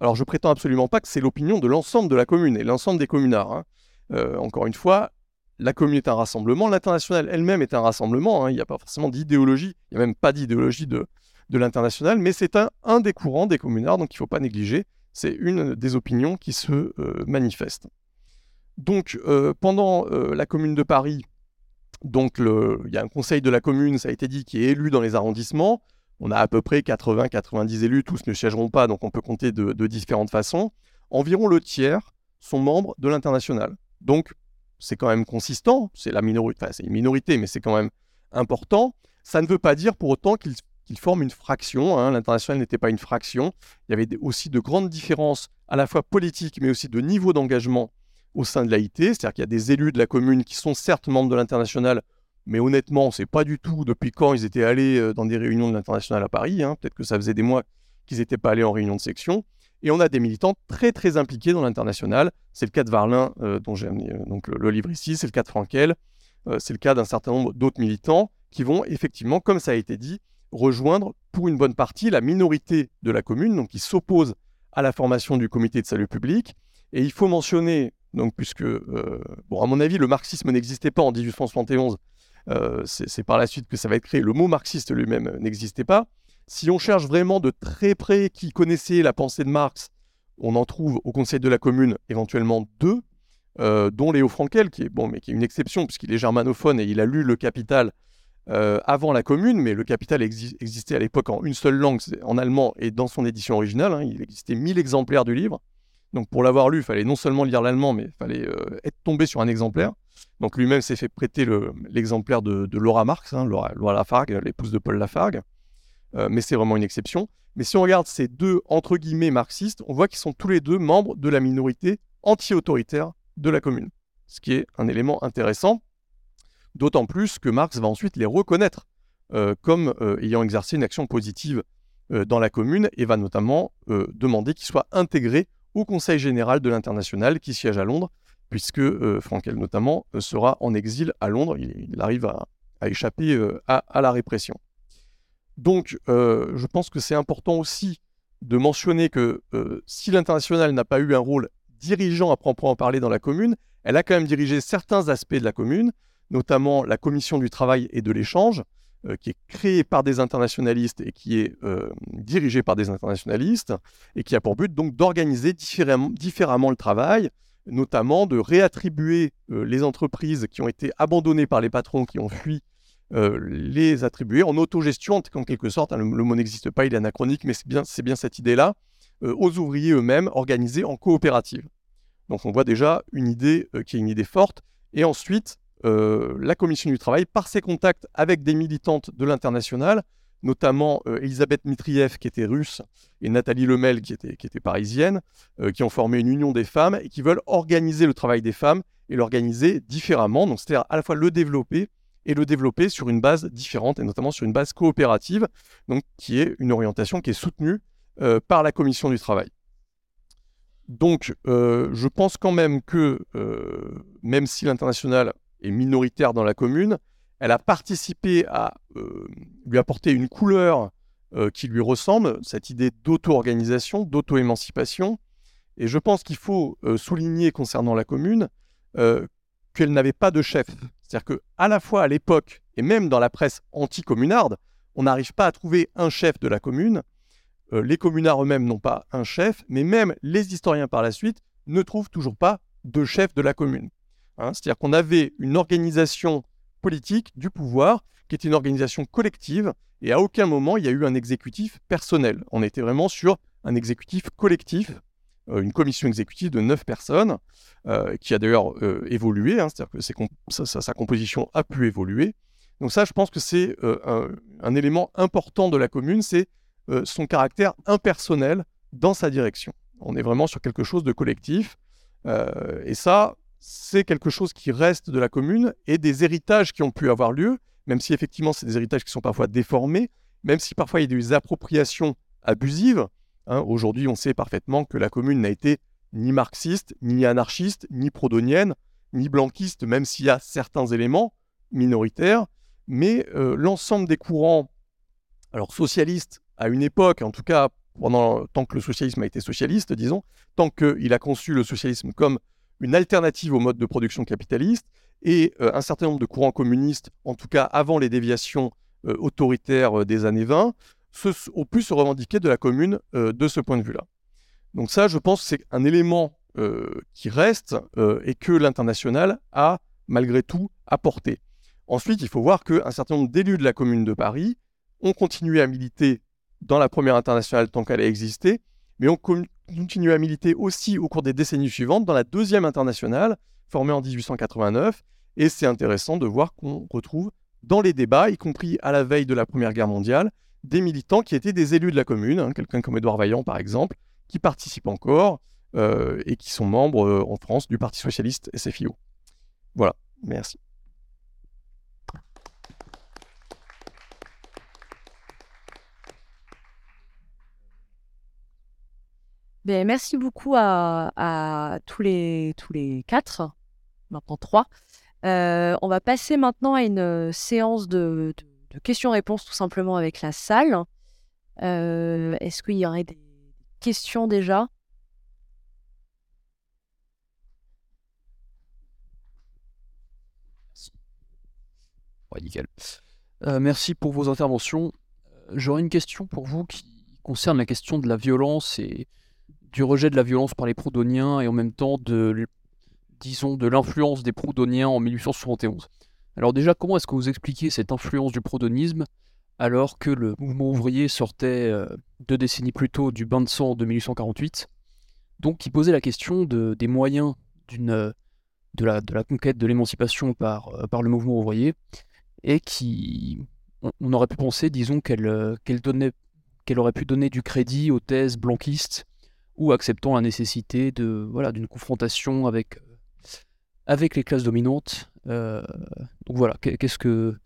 Alors je prétends absolument pas que c'est l'opinion de l'ensemble de la commune et l'ensemble des communards. Hein. Euh, encore une fois, la commune est un rassemblement, l'international elle-même est un rassemblement, hein. il n'y a pas forcément d'idéologie, il n'y a même pas d'idéologie de, l'international, mais c'est un, des courants des communards, donc il ne faut pas négliger, c'est une des opinions qui se euh, manifestent. Donc euh, pendant la commune de Paris, donc il y a un conseil de la commune, ça a été dit, qui est élu dans les arrondissements, on a à peu près 80-90 élus, tous ne siégeront pas, donc on peut compter de, différentes façons. Environ le tiers sont membres de l'international. Donc c'est quand même consistant, c'est la minorité, une minorité, mais c'est quand même important. Ça ne veut pas dire pour autant qu'ils forment une fraction. Hein. L'international n'était pas une fraction. Il y avait aussi de grandes différences, à la fois politiques, mais aussi de niveau d'engagement au sein de l'AIT. C'est-à-dire qu'il y a des élus de la commune qui sont certes membres de l'international, mais honnêtement, on ne sait pas du tout depuis quand ils étaient allés euh, dans des réunions de l'international à Paris. Hein. Peut-être que ça faisait des mois qu'ils n'étaient pas allés en réunion de section. Et on a des militants très très impliqués dans l'international. C'est le cas de Varlin, euh, dont j'ai euh, donc, le, livre ici, c'est le cas de Frankel, c'est le cas d'un certain nombre d'autres militants qui vont effectivement, comme ça a été dit, rejoindre pour une bonne partie la minorité de la commune, donc qui s'oppose à la formation du comité de salut public. Et il faut mentionner, donc puisque, bon, à mon avis, le marxisme n'existait pas en 1871, euh, c'est par la suite que ça va être créé. Le mot marxiste lui-même euh, n'existait pas. Si on cherche vraiment de très près qui connaissait la pensée de Marx, on en trouve au Conseil de la Commune éventuellement deux, euh, dont Léo Frankel, qui est, bon, mais qui est une exception puisqu'il est germanophone et il a lu Le Capital avant la Commune, mais Le Capital existait à l'époque en une seule langue, en allemand, et dans son édition originale, hein, il existait 1000 exemplaires du livre. Donc pour l'avoir lu, il fallait non seulement lire l'allemand, mais il fallait être tombé sur un exemplaire. Donc lui-même s'est fait prêter l'exemplaire de, Laura Marx, hein, Laura, Lafargue, l'épouse de Paul Lafargue. Euh, mais c'est vraiment une exception. Mais si on regarde ces deux, entre guillemets, marxistes, on voit qu'ils sont tous les deux membres de la minorité anti-autoritaire de la commune. Ce qui est un élément intéressant, d'autant plus que Marx va ensuite les reconnaître euh, comme euh, ayant exercé une action positive dans la commune et va notamment demander qu'ils soient intégrés au Conseil général de l'international qui siège à Londres puisque euh, Frankel notamment euh, sera en exil à Londres. Il, arrive à, échapper euh, à, la répression. Donc, je pense que c'est important aussi de mentionner que si l'international n'a pas eu un rôle dirigeant à proprement parler dans la commune, elle a quand même dirigé certains aspects de la commune, notamment la commission du travail et de l'échange, qui est créée par des internationalistes et qui est dirigée par des internationalistes, et qui a pour but donc d'organiser différemment le travail, notamment de réattribuer euh, les entreprises qui ont été abandonnées par les patrons qui ont fui, euh, les attribuer en autogestion, en quelque sorte. Hein, le, mot n'existe pas, il est anachronique, mais c'est bien, cette idée-là, euh, aux ouvriers eux-mêmes, organisés en coopérative. Donc on voit déjà une idée qui est une idée forte. Et ensuite, la Commission du travail, par ses contacts avec des militantes de l'international, notamment euh, Elisabeth Mitriev qui était russe et Nathalie Lemel qui était, parisienne, euh, qui ont formé une union des femmes et qui veulent organiser le travail des femmes et l'organiser différemment. Donc c'est-à-dire à la fois le développer et le développer sur une base différente et notamment sur une base coopérative, donc qui est une orientation qui est soutenue euh, par la commission du travail. Donc je pense quand même que même si l'international est minoritaire dans la commune, elle a participé à euh, lui apporter une couleur euh, qui lui ressemble, cette idée d'auto-organisation, d'auto-émancipation. Et je pense qu'il faut euh, souligner concernant la commune qu'elle n'avait pas de chef. C'est-à-dire qu'à la fois à l'époque, et même dans la presse anti-communarde, on n'arrive pas à trouver un chef de la commune. les communards eux-mêmes n'ont pas un chef, mais même les historiens par la suite ne trouvent toujours pas de chef de la commune. Hein. C'est-à-dire qu'on avait une organisation politique du pouvoir, qui était une organisation collective, et à aucun moment il y a eu un exécutif personnel. On était vraiment sur un exécutif collectif une commission exécutive de neuf personnes, qui a d'ailleurs évolué, hein, c'est-à-dire que sa, composition a pu évoluer. Donc ça, je pense que c'est un, élément important de la commune, c'est son caractère impersonnel dans sa direction. On est vraiment sur quelque chose de collectif. et ça, c'est quelque chose qui reste de la commune et des héritages qui ont pu avoir lieu, même si effectivement c'est des héritages qui sont parfois déformés, même si parfois il y a des appropriations abusives. Hein. Aujourd'hui, on sait parfaitement que la commune n'a été ni marxiste, ni anarchiste, ni prodonienne, ni blanquiste, même s'il y a certains éléments minoritaires. Mais euh, l'ensemble des courants, alors socialistes à une époque, en tout cas pendant tant que le socialisme a été socialiste, disons, tant qu'il a conçu le socialisme comme une alternative au mode de production capitaliste et euh, un certain nombre de courants communistes, en tout cas avant les déviations euh, autoritaires euh, des années 20, ont pu se revendiquer de la commune de ce point de vue-là. Donc ça, je pense c'est un élément qui reste et que l'international a malgré tout apporté. Ensuite, il faut voir qu'un certain nombre d'élus de la commune de Paris ont continué à militer dans la première internationale tant qu'elle a existé, mais ont continué à militer aussi au cours des décennies suivantes dans la deuxième internationale, formée en 1889. Et c'est intéressant de voir qu'on retrouve dans les débats, y compris à la veille de la Première Guerre mondiale, des militants qui étaient des élus de la commune, hein, quelqu'un comme Édouard Vaillant par exemple, qui participent encore euh, et qui sont membres euh, en France du Parti socialiste SFIO. Voilà, merci. Ben, merci beaucoup à, tous, les, tous les quatre, maintenant trois. Euh, on va passer maintenant à une euh, séance de, questions-réponses tout simplement avec la salle. Euh, est-ce qu'il y aurait des questions déjà? Ouais, nickel. merci pour vos interventions. J'aurais une question pour vous qui concerne la question de la violence et du rejet de la violence par les proudhoniens et en même temps de, l'influence des proudhoniens en 1871. Alors déjà, comment est-ce que vous expliquez cette influence du proudhonisme alors que le mouvement ouvrier sortait euh, deux décennies plus tôt du bain de sang de 1848 Donc qui posait la question de, des moyens euh, de, la, conquête de l'émancipation par, euh, par le mouvement ouvrier et qui, on, aurait pu penser, disons, donnait, qu'elle aurait pu donner du crédit aux thèses blanquistes ou acceptant la nécessité de voilà d'une confrontation avec avec les classes dominantes. Euh, donc voilà, qu'est-ce que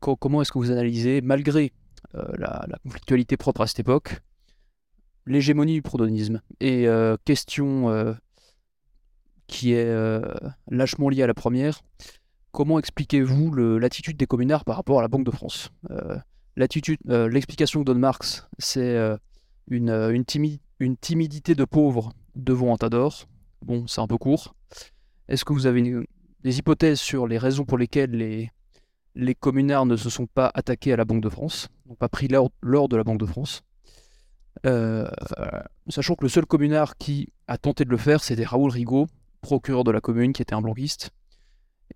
comment est-ce que vous analysez malgré euh, la, conflictualité propre à cette époque l'hégémonie du proudhonisme et euh, question qui est lâchement liée à la première. Comment expliquez-vous l'attitude des communards par rapport à la Banque de France? L'attitude, l'explication que donne Marx, c'est une, une, timide, une timidité de pauvre devant un tas d'or. Bon, c'est un peu court. Est-ce que vous avez des hypothèses sur les raisons pour lesquelles les, communards ne se sont pas attaqués à la Banque de France, n'ont pas pris l'or de la Banque de France? Euh, Sachant que le seul communard qui a tenté de le faire, c'était Raoul Rigaud, procureur de la commune, qui était un blanquiste.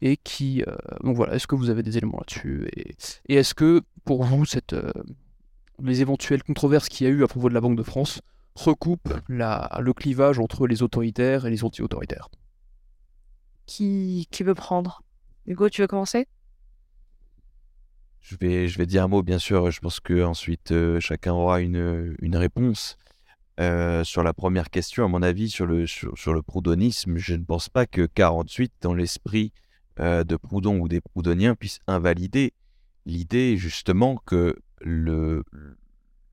Et qui. Euh, donc voilà, est-ce que vous avez des éléments là-dessus? Et, est-ce que, pour vous, euh, les éventuelles controverses qu'il y a eu à propos de la Banque de France recoupe le clivage entre les autoritaires et les anti-autoritaires. Qui, qui veut prendre? Hugo, tu veux commencer? Je vais, je vais dire un mot, bien sûr. Je pense que ensuite euh, chacun aura une, une réponse. Euh, sur la première question, à mon avis, sur le, sur, le proudhonisme, je ne pense pas que 48, dans l'esprit euh, de Proudhon ou des proudhoniens, puisse invalider l'idée justement que le,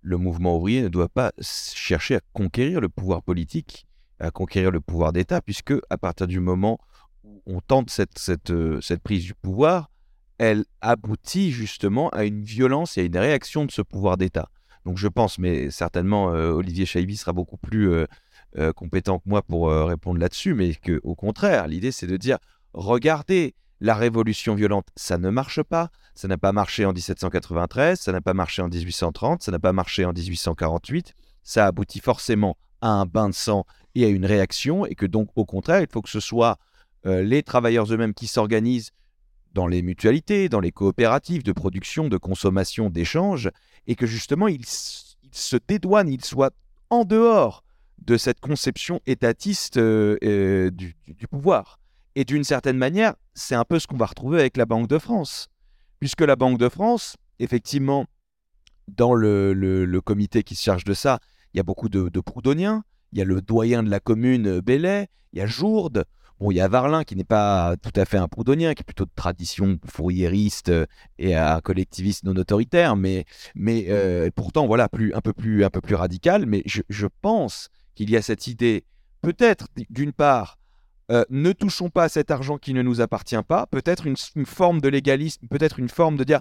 le mouvement ouvrier ne doit pas chercher à conquérir le pouvoir politique, à conquérir le pouvoir d'État, puisque à partir du moment où on tente euh, cette prise du pouvoir, elle aboutit justement à une violence et à une réaction de ce pouvoir d'État. Donc je pense, mais certainement euh, Olivier Chaibi sera beaucoup plus euh, compétent que moi pour répondre là-dessus, mais qu'au contraire, l'idée c'est de dire, regardez, la révolution violente, ça ne marche pas. Ça n'a pas marché en 1793, ça n'a pas marché en 1830, ça n'a pas marché en 1848. Ça aboutit forcément à un bain de sang et à une réaction, et que donc, au contraire, il faut que ce soit euh, les travailleurs eux-mêmes qui s'organisent dans les mutualités, dans les coopératives de production, de consommation, d'échange, et que justement, ils, se dédouanent, ils soient en dehors de cette conception étatiste du, du, pouvoir. Et d'une certaine manière, c'est un peu ce qu'on va retrouver avec la Banque de France. Puisque la Banque de France, effectivement, dans le, comité qui se charge de ça, il y a beaucoup de, de Proudhoniens, il y a le doyen de la commune Bellet, il y a Jourde, Bon, il y a Varlin qui n'est pas tout à fait un proudhonien, qui est plutôt de tradition fourriériste euh, et un collectiviste non autoritaire, mais, mais euh, pourtant, voilà, plus, un, peu plus, un peu plus radical. Mais je, pense qu'il y a cette idée, peut-être d'une part, euh, ne touchons pas à cet argent qui ne nous appartient pas, peut-être une, forme de légalisme, peut-être une forme de dire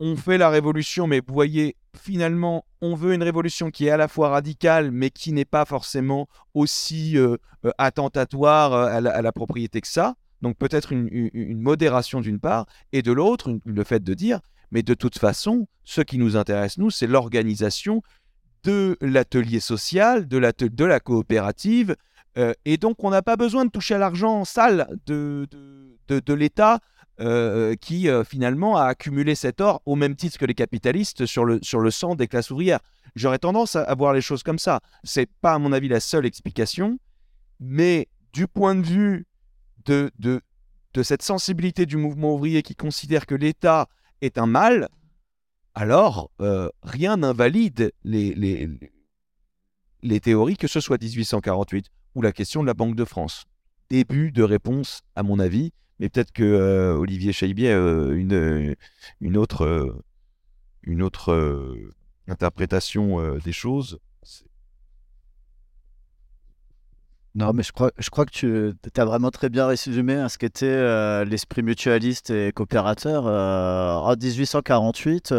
on fait la révolution, mais voyez, finalement, on veut une révolution qui est à la fois radicale, mais qui n'est pas forcément aussi euh, euh, attentatoire à la, propriété que ça. Donc peut-être une, modération d'une part, et de l'autre, le fait de dire, mais de toute façon, ce qui nous intéresse, nous, c'est l'organisation de l'atelier social, de la coopérative, et donc on n'a pas besoin de toucher à l'argent sale de, de, de l'État euh, qui euh, finalement a accumulé cet or au même titre que les capitalistes sur le, sur le sang des classes ouvrières. J'aurais tendance à, voir les choses comme ça. C'est pas, à mon avis, la seule explication, mais du point de vue de, de, de cette sensibilité du mouvement ouvrier qui considère que l'État est un mal, alors euh, rien n'invalide les, les théories, que ce soit 1848 ou la question de la Banque de France. Début de réponse, à mon avis, mais peut-être que euh, Olivier Chaibier a euh, euh, une autre interprétation des choses. Non, mais je crois, que tu as vraiment très bien résumé hein, ce qu'était l'esprit mutualiste et coopérateur. en 1848,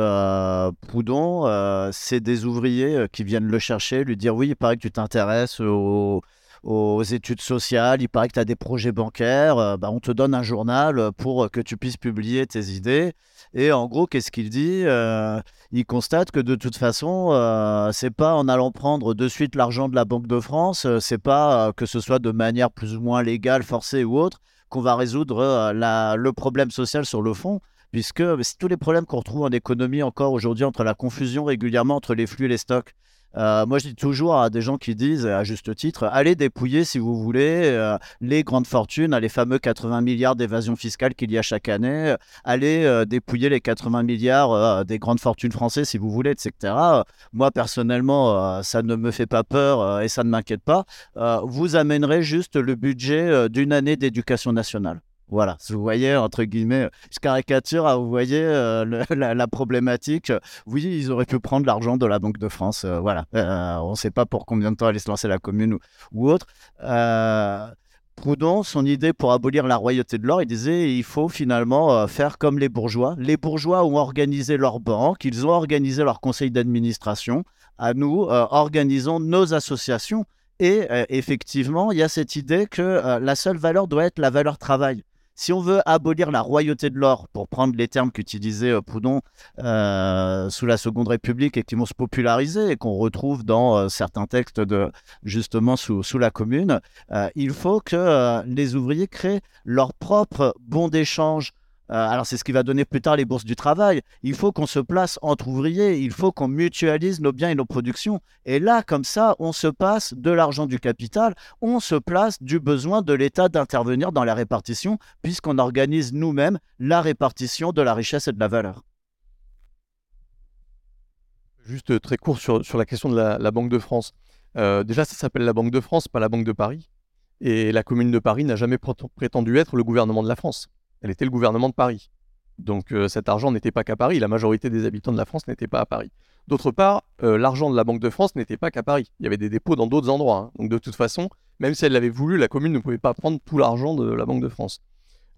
Proudhon, c'est des ouvriers qui viennent le chercher, lui dire oui, il paraît que tu t'intéresses aux aux études sociales, il paraît que tu as des projets bancaires, euh, bah, on te donne un journal pour que tu puisses publier tes idées. Et en gros, qu'est-ce qu'il dit euh, Il constate que de toute façon, euh, c'est pas en allant prendre de suite l'argent de la Banque de France, c'est pas que ce soit de manière plus ou moins légale, forcée ou autre, qu'on va résoudre le problème social sur le fond puisque tous les problèmes qu'on retrouve en économie encore aujourd'hui entre la confusion régulièrement entre les flux et les stocks, euh, moi, je dis toujours à des gens qui disent, à juste titre, allez dépouiller, si vous voulez, euh, les grandes fortunes, les fameux 80 milliards d'évasion fiscale qu'il y a chaque année. allez euh, dépouiller les 80 milliards des grandes fortunes françaises, si vous voulez, etc. moi, personnellement, ça ne me fait pas peur et ça ne m'inquiète pas. vous amènerez juste le budget d'une année d'éducation nationale. Voilà, vous voyez, entre guillemets, je caricature, hein, vous voyez euh, la, problématique. Oui, ils auraient pu prendre l'argent de la Banque de France. Euh, voilà, euh, on ne sait pas pour combien de temps allait se lancer la commune ou, autre. Proudhon, son idée pour abolir la royauté de l'or, il disait il faut finalement faire comme les bourgeois. Les bourgeois ont organisé leur banque, ils ont organisé leur conseil d'administration. À nous, organisons nos associations. Et effectivement, il y a cette idée que la seule valeur doit être la valeur travail si on veut abolir la royauté de l'or, pour prendre les termes qu'utilisait euh, Proudhon euh, sous la Seconde République et qui vont se populariser et qu'on retrouve dans euh, certains textes de justement sous, la Commune, il faut que les ouvriers créent leur propre bon d'échange euh, alors c'est ce qui va donner plus tard les bourses du travail. Il faut qu'on se place entre ouvriers, il faut qu'on mutualise nos biens et nos productions. Et là, comme ça, on se passe de l'argent du capital, on se place du besoin de l'État d'intervenir dans la répartition, puisqu'on organise nous-mêmes la répartition de la richesse et de la valeur. Juste très court sur, la question de la, Banque de France. Euh, déjà, ça s'appelle la Banque de France, pas la Banque de Paris. Et la Commune de Paris n'a jamais prétendu être le gouvernement de la France elle était le gouvernement de Paris. Donc euh, cet argent n'était pas qu'à Paris, la majorité des habitants de la France n'étaient pas à Paris. D'autre part, euh, l'argent de la Banque de France n'était pas qu'à Paris. Il y avait des dépôts dans d'autres endroits. Hein. Donc de toute façon, même si elle l'avait voulu, la commune ne pouvait pas prendre tout l'argent de la Banque de France.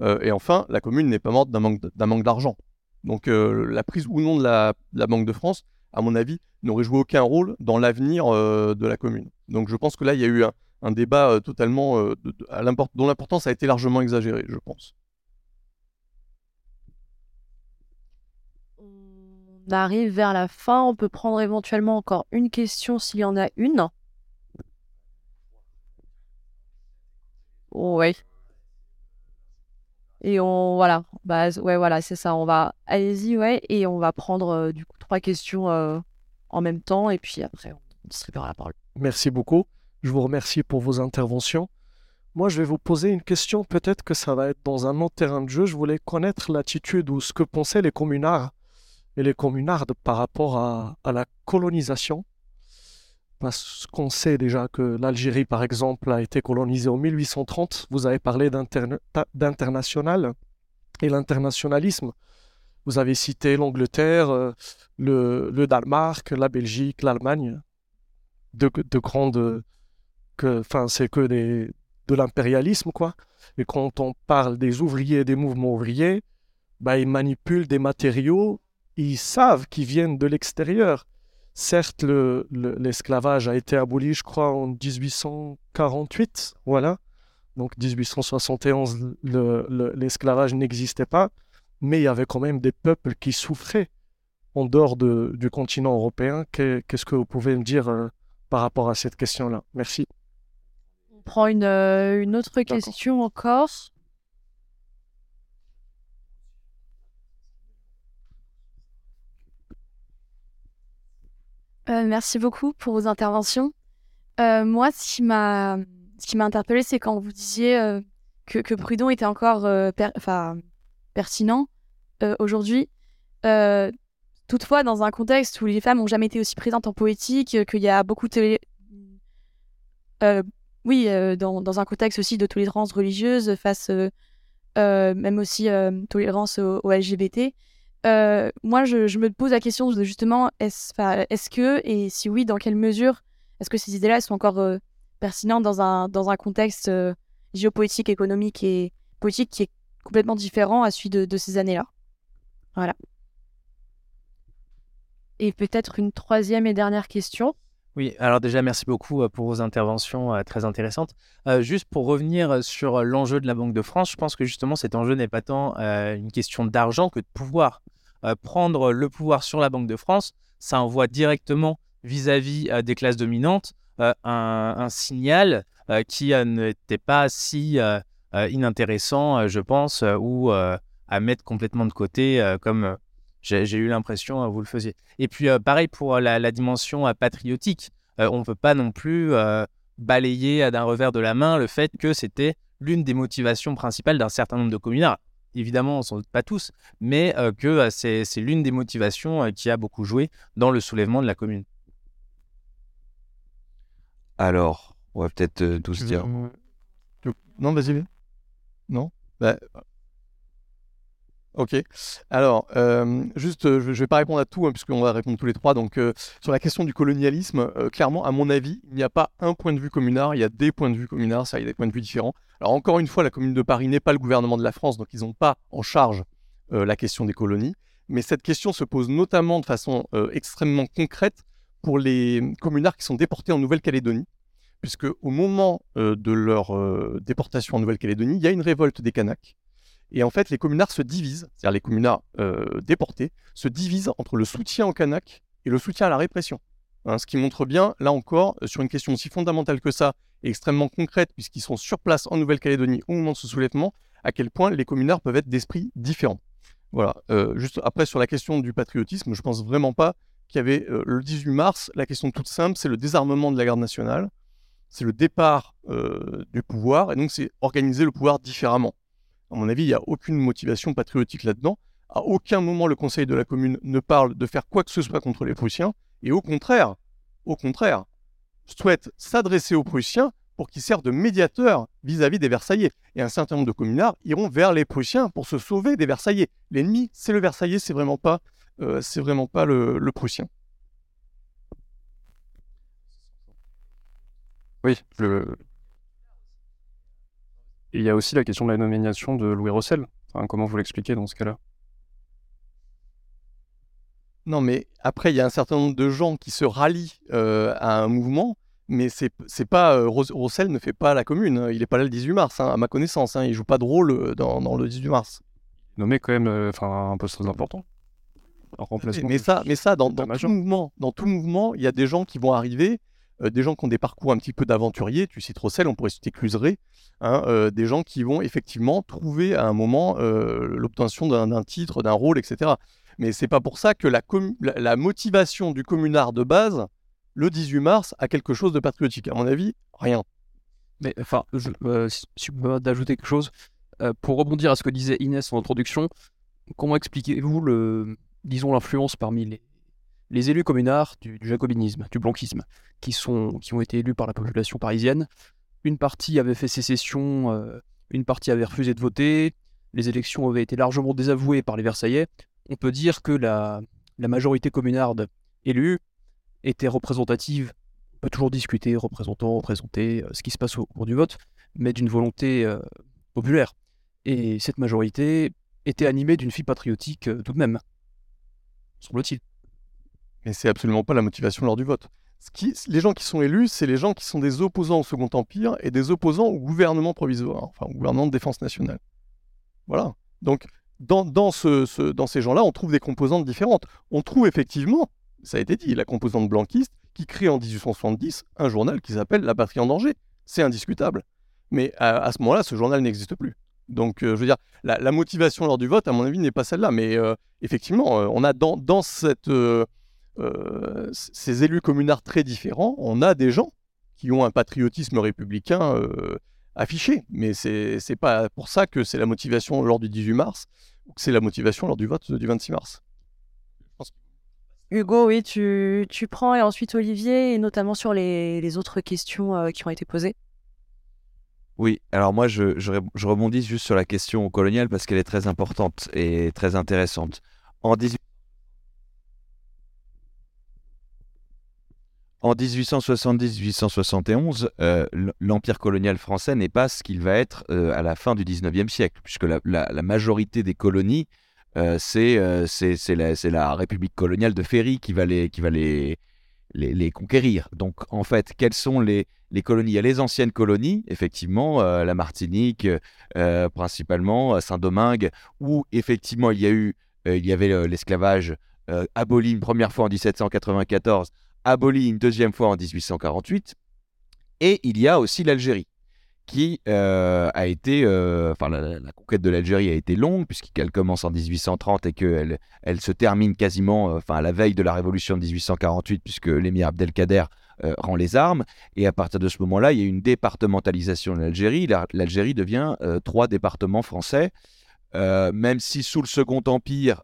Euh, et enfin, la commune n'est pas morte d'un manque d'argent. Donc la prise ou non de la, Banque de France, à mon avis, n'aurait joué aucun rôle dans l'avenir de la commune. Donc je pense que là, il y a eu un, débat totalement dont l'importance a été largement exagérée, je pense. Arrive vers la fin. On peut prendre éventuellement encore une question s'il y en a une. Oui. Et on voilà, ouais voilà, c'est ça. On va allez-y ouais et on va prendre euh, du coup trois questions euh, en même temps et puis après on distribuera la parole. Merci beaucoup. Je vous remercie pour vos interventions. Moi, je vais vous poser une question. Peut-être que ça va être dans un autre terrain de jeu. Je voulais connaître l'attitude ou ce que pensaient les communards et les communardes par rapport à, la colonisation. Parce qu'on sait déjà que l'Algérie, par exemple, a été colonisée en 1830. Vous avez parlé d'international et l'internationalisme. Vous avez cité l'Angleterre, euh, le, Danemark, la Belgique, l'Allemagne. De, de, grandes. Enfin, c'est que des, de l'impérialisme, quoi. Et quand on parle des ouvriers, des mouvements ouvriers, bah, ils manipulent des matériaux, ils savent qu'ils viennent de l'extérieur. Certes, l'esclavage a été aboli, je crois, en 1848, voilà. Donc 1871, l'esclavage n'existait pas, mais il y avait quand même des peuples qui souffraient en dehors du continent européen. Qu'est-ce que vous pouvez me dire euh, par rapport à cette question-là? Merci. On prend une, euh, une autre question encore. Euh, merci beaucoup pour vos interventions. Euh, moi, ce qui m'a ce qui m'a interpellé, c'est quand vous disiez que, que Prudon était encore pertinent aujourd'hui. toutefois, dans un contexte où les femmes n'ont jamais été aussi présentes en poétique, qu'il y a beaucoup de oui, euh, dans, un contexte aussi de tolérance religieuse face, euh, euh, même aussi tolérance au, LGBT. Moi, je, me pose la question de justement, est-ce que, et si oui, dans quelle mesure, est-ce que ces idées-là sont encore pertinentes dans un, dans un contexte géopolitique, économique et politique qui est complètement différent à celui de ces années-là? Voilà. Et peut-être une troisième et dernière question. Oui, alors déjà, merci beaucoup pour vos interventions très intéressantes. juste pour revenir sur l'enjeu de la Banque de France, je pense que justement cet enjeu n'est pas tant une question d'argent que de pouvoir. prendre le pouvoir sur la Banque de France, ça envoie directement vis-à-vis des classes dominantes un, signal qui n'était pas si inintéressant, je pense, ou à mettre complètement de côté comme j'ai eu l'impression, vous le faisiez. Et puis, euh, pareil pour la, la dimension euh, patriotique. Euh, on ne peut pas non plus balayer d'un revers de la main le fait que c'était l'une des motivations principales d'un certain nombre de communards. Évidemment, sans doute pas tous, mais que c'est l'une des motivations qui a beaucoup joué dans le soulèvement de la commune. Alors, on va peut-être tous dire. Non, vas-y. Non? Bah, Ok. Alors, euh, juste, euh, je ne vais pas répondre à tout, hein, puisqu'on va répondre tous les trois. Donc, euh, sur la question du colonialisme, clairement, à mon avis, il n'y a pas un point de vue communard, il y a des points de vue communards, ça, il y a des points de vue différents. Alors, encore une fois, la commune de Paris n'est pas le gouvernement de la France, donc ils n'ont pas en charge la question des colonies. Mais cette question se pose notamment de façon extrêmement concrète pour les communards qui sont déportés en Nouvelle-Calédonie, puisque au moment de leur déportation en Nouvelle-Calédonie, il y a une révolte des Kanaks et en fait, les communards se divisent, c'est-à-dire les communards euh, déportés, se divisent entre le soutien aux Kanaks et le soutien à la répression. Hein, ce qui montre bien, là encore, euh, sur une question aussi fondamentale que ça, et extrêmement concrète, puisqu'ils sont sur place en Nouvelle-Calédonie au moment de ce soulèvement, à quel point les communards peuvent être d'esprit différents. Voilà. Euh, juste après, sur la question du patriotisme, je pense vraiment pas qu'il y avait le 18 mars, la question toute simple, c'est le désarmement de la garde nationale, c'est le départ du pouvoir, et donc c'est organiser le pouvoir différemment. À mon avis, il n'y a aucune motivation patriotique là-dedans. À aucun moment, le Conseil de la commune ne parle de faire quoi que ce soit contre les Prussiens. Et au contraire, au contraire, souhaite s'adresser aux Prussiens pour qu'ils servent de médiateurs vis-à-vis des Versaillais. Et un certain nombre de communards iront vers les Prussiens pour se sauver des Versaillais. L'ennemi, c'est le Versaillais, c'est vraiment pas, euh, c'est vraiment pas le, le Prussien. Oui, le, il y a aussi la question de la nomination de Louis Rossel. comment vous l'expliquez dans ce cas-là? Non, mais après, il y a un certain nombre de gens qui se rallient euh, à un mouvement, mais c'est, c'est pas euh, Rossel ne fait pas la commune. Hein. Il n'est pas là le 18 mars, hein, à ma connaissance. Hein. Il joue pas de rôle euh, dans, le 18 mars. Nommé quand même, enfin un poste très important. Mais ça, mais ça, dans, dans tout mouvement, dans tout mouvement, il y a des gens qui vont arriver des gens qui ont des parcours un petit peu d'aventuriers, tu cites Rossel, on pourrait citer Cluseret, hein, euh, des gens qui vont effectivement trouver à un moment euh, l'obtention d'un titre, d'un rôle, etc. Mais c'est pas pour ça que la, motivation du communard de base le 18 mars à quelque chose de patriotique À mon avis, rien. Mais enfin, je, euh, si je peux d'ajouter quelque chose, euh, pour rebondir à ce que disait Inès en introduction, comment expliquez-vous le, disons l'influence parmi les, les élus communards du, jacobinisme, du blanquisme, qui sont, qui ont été élus par la population parisienne Une partie avait fait sécession, euh, une partie avait refusé de voter, les élections avaient été largement désavouées par les Versaillais. On peut dire que la, majorité communarde élue était représentative on peut toujours discuter, représentant, représenter, euh, ce qui se passe au cours du vote, mais d'une volonté euh, populaire. Et cette majorité était animée d'une fille patriotique euh, tout de même, semble-t-il. Mais c'est absolument pas la motivation lors du vote. Les gens qui sont élus, c'est les gens qui sont des opposants au Second Empire et des opposants au gouvernement provisoire, enfin au gouvernement de défense nationale. Voilà. Donc, dans, dans, ce, ce- dans ces gens-là, on trouve des composantes différentes. On trouve effectivement, ça a été dit, la composante blanquiste qui crée en 1870 un journal qui s'appelle La Patrie en danger. C'est indiscutable. Mais à, ce moment-là, ce journal n'existe plus. Donc, euh, je veux dire, la, motivation lors du vote, à mon avis, n'est pas celle-là. Mais euh, effectivement, euh, on a dans cette, euh, ces élus communards très différents, on a des gens qui ont un patriotisme républicain euh, affiché. Mais c'est c'est pas pour ça que c'est la motivation lors du 18 mars ou que c'est la motivation lors du vote du 26 mars. Hugo, oui, tu, tu prends et ensuite Olivier, et notamment sur les, les autres questions euh, qui ont été posées. Oui, alors moi je, je, je rebondis juste sur la question coloniale parce qu'elle est très importante et très intéressante. En, 18 en 1870-1871, euh, l'empire colonial français n'est pas ce qu'il va être euh, à la fin du 19e siècle, puisque la, majorité des colonies, euh, c'est la, République coloniale de Ferry qui va les, conquérir. Donc, en fait, quelles sont les, les colonies? Il y a les anciennes colonies, effectivement, la Martinique, principalement, Saint-Domingue, où effectivement il y a eu, il y avait l'esclavage aboli une première fois en 1794, aboli une deuxième fois en 1848, et il y a aussi l'Algérie qui euh, a été, euh, enfin la, conquête de l'Algérie a été longue puisqu'elle commence en 1830 et qu'elle elle se termine quasiment, euh, enfin à la veille de la révolution de 1848 puisque l'émir Abdelkader rend les armes. Et à partir de ce moment-là il y a une départementalisation de l'Algérie. La- L'Algérie devient trois départements français, même si sous le Second Empire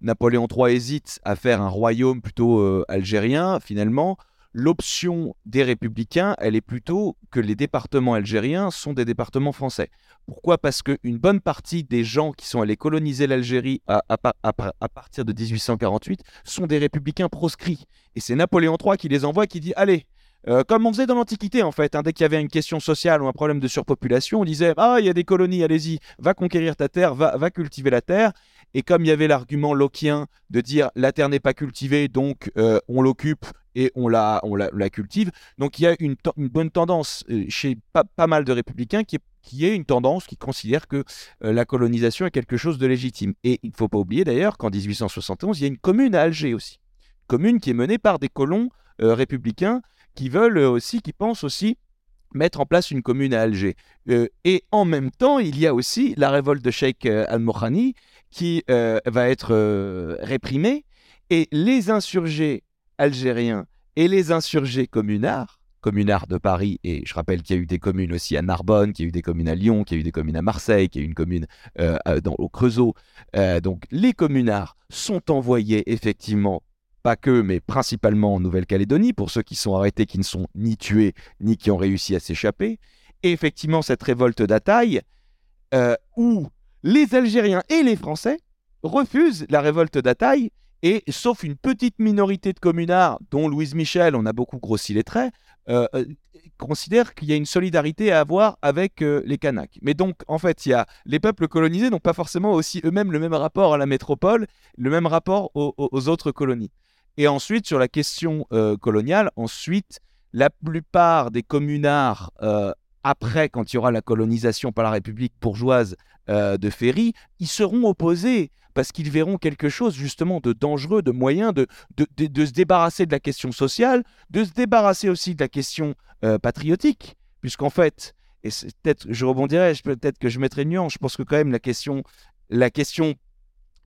Napoléon III hésite à faire un royaume plutôt euh, algérien finalement l'option des républicains, elle est plutôt que les départements algériens sont des départements français. Pourquoi? Parce qu'une bonne partie des gens qui sont allés coloniser l'Algérie à, à pa- à pa- à partir de 1848 sont des républicains proscrits. Et c'est Napoléon III qui les envoie, qui dit Allez, euh, comme on faisait dans l'Antiquité en fait, hein, dès qu'il y avait une question sociale ou un problème de surpopulation, on disait Ah, il y a des colonies, allez-y, va conquérir ta terre, va cultiver la terre. Et comme il y avait l'argument locien de dire la terre n'est pas cultivée, donc euh, on l'occupe et on la, on la, cultive. Donc il y a une, une bonne tendance euh, chez pas, pas mal de républicains qui est, qui est une tendance qui considère que euh, la colonisation est quelque chose de légitime. Et il ne faut pas oublier d'ailleurs qu'en 1871, il y a une commune à Alger aussi. Commune qui est menée par des colons républicains qui veulent aussi, qui pensent aussi mettre en place une commune à Alger. Et en même temps, il y a aussi la révolte de Sheikh Al-Mohani qui euh, va être euh, réprimée. Et les insurgés algériens et les insurgés communards, communards de Paris, et je rappelle qu'il y a eu des communes aussi à Narbonne, qu'il y a eu des communes à Lyon, qu'il y a eu des communes à Marseille, qu'il y a eu une commune euh, euh, dans, au Creusot. Donc les communards sont envoyés effectivement, pas que, mais principalement en Nouvelle-Calédonie, pour ceux qui sont arrêtés, qui ne sont ni tués, ni qui ont réussi à s'échapper. Et effectivement, cette révolte d'Ataï, où les Algériens et les Français refusent la révolte d'Ataï, et sauf une petite minorité de communards, dont Louise Michel, on a beaucoup grossi les traits, euh, euh, considèrent qu'il y a une solidarité à avoir avec euh, les Kanaks. Mais donc, en fait, il y a les peuples colonisés n'ont pas forcément aussi eux-mêmes le même rapport à la métropole, le même rapport aux, autres colonies. Et ensuite, sur la question euh, coloniale, ensuite, la plupart des communards, après, quand il y aura la colonisation par la République bourgeoise euh, de Ferry, ils seront opposés parce qu'ils verront quelque chose justement de dangereux, de moyen de, se débarrasser de la question sociale, de se débarrasser aussi de la question euh, patriotique, puisqu'en fait, et peut-être, je rebondirai, peut-être que je mettrai une nuance, je pense que quand même la question, la question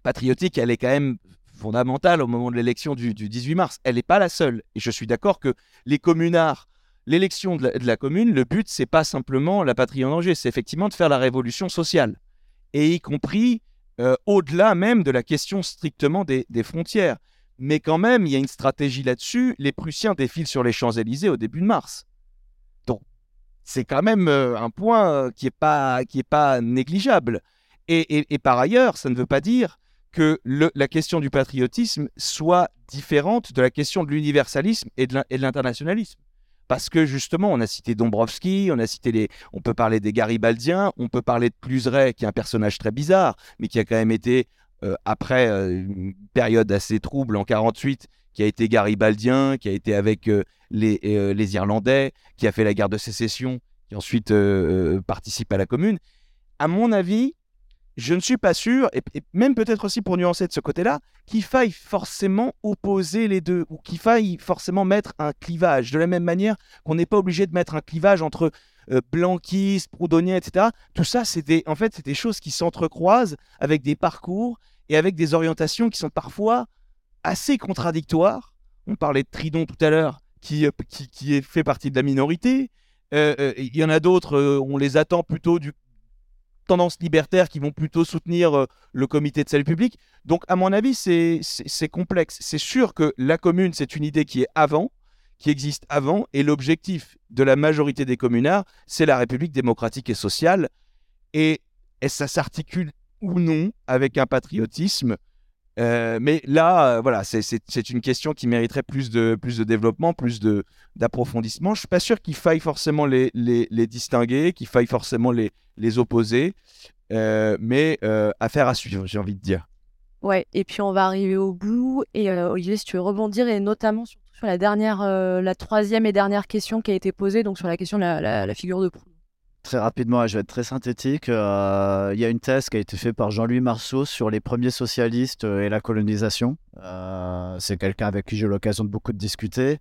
patriotique, elle est quand même fondamentale au moment de l'élection du, du 18 mars. Elle n'est pas la seule. Et je suis d'accord que les communards, l'élection de, la- commune, le but, c'est pas simplement la patrie en danger, c'est effectivement de faire la révolution sociale. Et y compris euh, au-delà même de la question strictement des, frontières. Mais quand même, il y a une stratégie là-dessus. Les Prussiens défilent sur les Champs-Élysées au début de mars. Donc, c'est quand même euh, un point euh, qui n'est pas, qui pas négligeable. Et, par ailleurs, ça ne veut pas dire que le- la question du patriotisme soit différente de la question de l'universalisme et de l'internationalisme. Parce que justement, on a cité Dombrowski, on a cité les, on peut parler des Garibaldiens, on peut parler de Cluseret, qui est un personnage très bizarre, mais qui a quand même été euh, après euh, une période assez trouble en 48, qui a été garibaldien, qui a été avec euh, les, les Irlandais, qui a fait la guerre de sécession, qui ensuite participe à la Commune. À mon avis, je ne suis pas sûr, et, même peut-être aussi pour nuancer de ce côté-là, qu'il faille forcément opposer les deux, ou qu'il faille forcément mettre un clivage, de la même manière qu'on n'est pas obligé de mettre un clivage entre euh, blanquistes, etc. Tout ça, c'est des, en fait, des choses qui s'entrecroisent avec des parcours et avec des orientations qui sont parfois assez contradictoires. On parlait de Tridon tout à l'heure, qui, euh, qui, qui fait partie de la minorité. Euh, euh, Il y en a d'autres, on les attend plutôt du tendances libertaires qui vont plutôt soutenir euh, le comité de salut public. Donc, à mon avis, c'est complexe. C'est sûr que la commune, c'est une idée qui est avant, qui existe avant, et l'objectif de la majorité des communards, c'est la République démocratique et sociale. Et, et ça s'articule ou non avec un patriotisme. Euh, mais là, euh, voilà, c'est- une question qui mériterait plus de, développement, plus d'approfondissement. Je ne suis pas sûr qu'il faille forcément les, distinguer, qu'il faille forcément les, opposer, euh, mais affaire à suivre, j'ai envie de dire. Ouais, et puis on va arriver au bout. Et Olivier, si tu veux rebondir, et notamment sur la dernière, la troisième et dernière question qui a été posée, donc sur la question de la figure de proue. Très rapidement, je vais être très synthétique. Euh, il y a une thèse qui a été faite par Jean-Louis Marceau sur les premiers socialistes euh, et la colonisation. Euh, c'est quelqu'un avec qui j'ai eu l'occasion de beaucoup discuter.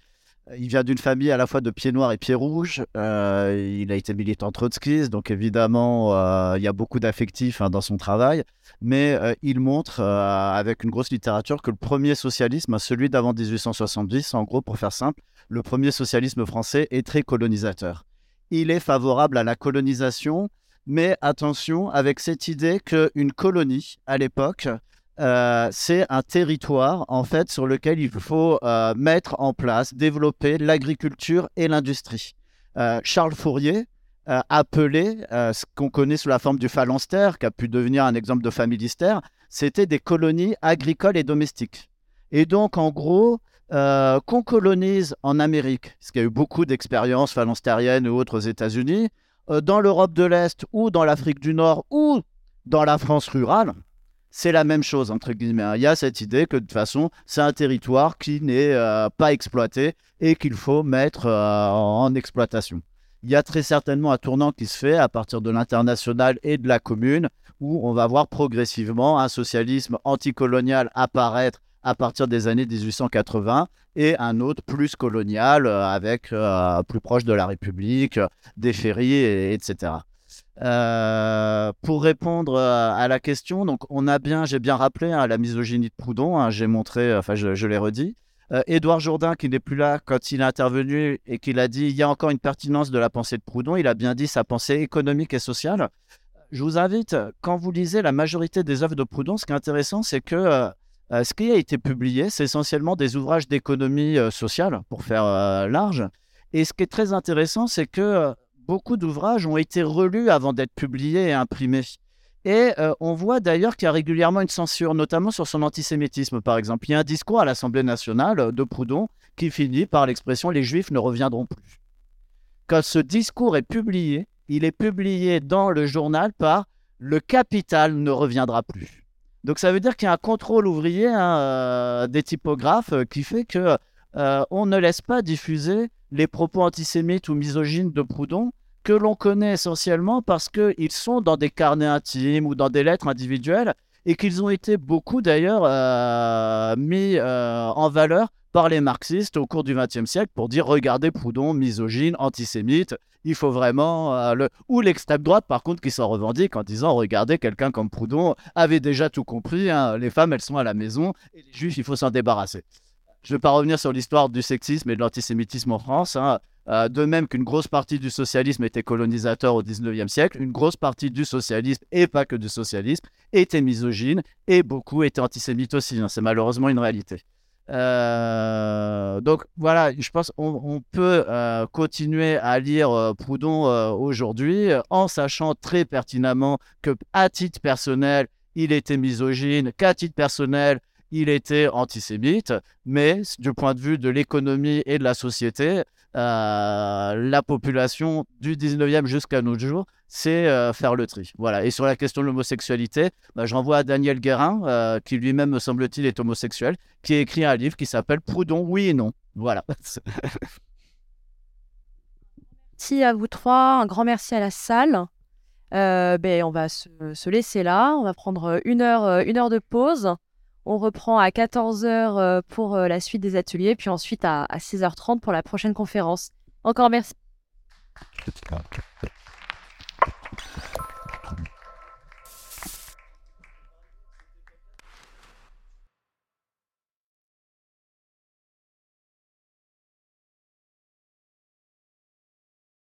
Il vient d'une famille à la fois de pieds noirs et pieds rouges. Il a été militant trotskiste, donc évidemment, il y a beaucoup d'affectifs hein, dans son travail. Mais il montre, avec une grosse littérature, que le premier socialisme, celui d'avant 1870, en gros, pour faire simple, le premier socialisme français est très colonisateur il est favorable à la colonisation, mais attention avec cette idée qu'une colonie, à l'époque, euh, c'est un territoire en fait sur lequel il faut euh, mettre en place, développer l'agriculture et l'industrie. Euh, Charles Fourier appelait ce qu'on connaît sous la forme du phalanstère, qui a pu devenir un exemple de familistère, c'était des colonies agricoles et domestiques. Et donc, en gros, euh, qu'on colonise en Amérique, parce qu'il y a eu beaucoup d'expériences phalanstériennes ou autres aux États-Unis, euh, dans l'Europe de l'Est ou dans l'Afrique du Nord ou dans la France rurale, c'est la même chose, entre guillemets. hein. Il y a cette idée que de toute façon, c'est un territoire qui n'est euh, pas exploité et qu'il faut mettre en exploitation. Il y a très certainement un tournant qui se fait à partir de l'international et de la commune, où on va voir progressivement un socialisme anticolonial apparaître à partir des années 1880 et un autre plus colonial euh, avec euh, plus proche de la République, des ferries, et- etc. Euh, pour répondre à la question, donc on a bien, j'ai bien rappelé hein, la misogynie de Proudhon, hein, j'ai montré, enfin je, l'ai redit. Édouard Jourdain, qui n'est plus là quand il est intervenu et qu'il a dit il y a encore une pertinence de la pensée de Proudhon, il a bien dit sa pensée économique et sociale. Je vous invite, quand vous lisez la majorité des œuvres de Proudhon, ce qui est intéressant, c'est que euh, ce qui a été publié, c'est essentiellement des ouvrages d'économie euh, sociale, pour faire euh, large. Et ce qui est très intéressant, c'est que beaucoup d'ouvrages ont été relus avant d'être publiés et imprimés. Et on voit d'ailleurs qu'il y a régulièrement une censure, notamment sur son antisémitisme, par exemple. Il y a un discours à l'Assemblée nationale de Proudhon qui finit par l'expression Les Juifs ne reviendront plus. Quand ce discours est publié, il est publié dans le journal par Le capital ne reviendra plus. Donc ça veut dire qu'il y a un contrôle ouvrier hein, euh, des typographes euh, qui fait que euh, on ne laisse pas diffuser les propos antisémites ou misogynes de Proudhon que l'on connaît essentiellement parce qu'ils sont dans des carnets intimes ou dans des lettres individuelles et qu'ils ont été beaucoup d'ailleurs mis en valeur par les marxistes au cours du XXe siècle pour dire regardez Proudhon, misogyne, antisémite, il faut vraiment euh, le ou l'extrême droite par contre qui s'en revendique en disant regardez quelqu'un comme Proudhon avait déjà tout compris, hein, les femmes elles sont à la maison et les juifs il faut s'en débarrasser. Je ne vais pas revenir sur l'histoire du sexisme et de l'antisémitisme en France. hein. Euh, de même qu'une grosse partie du socialisme était colonisateur au 19e siècle, une grosse partie du socialisme, et pas que du socialisme, était misogyne, et beaucoup étaient antisémites aussi. hein. C'est malheureusement une réalité. Euh, donc voilà, je pense on peut euh, continuer à lire euh, Proudhon aujourd'hui en sachant très pertinemment que à titre personnel, il était misogyne, qu'à titre personnel, il était antisémite, mais du point de vue de l'économie et de la société, la population du 19e jusqu'à nos jours, c'est euh, faire le tri. Voilà. Et sur la question de l'homosexualité, bah, je renvoie à Daniel Guérin, euh, qui lui-même, me semble-t-il, est homosexuel, qui a écrit un livre qui s'appelle Proudhon, oui et non. Voilà. Merci à vous trois, un grand merci à la salle. Euh, ben, on va se, se laisser là, on va prendre une heure, une heure de pause. On reprend à 14h pour la suite des ateliers, puis ensuite à, à 6h30 pour la prochaine conférence. Encore merci. you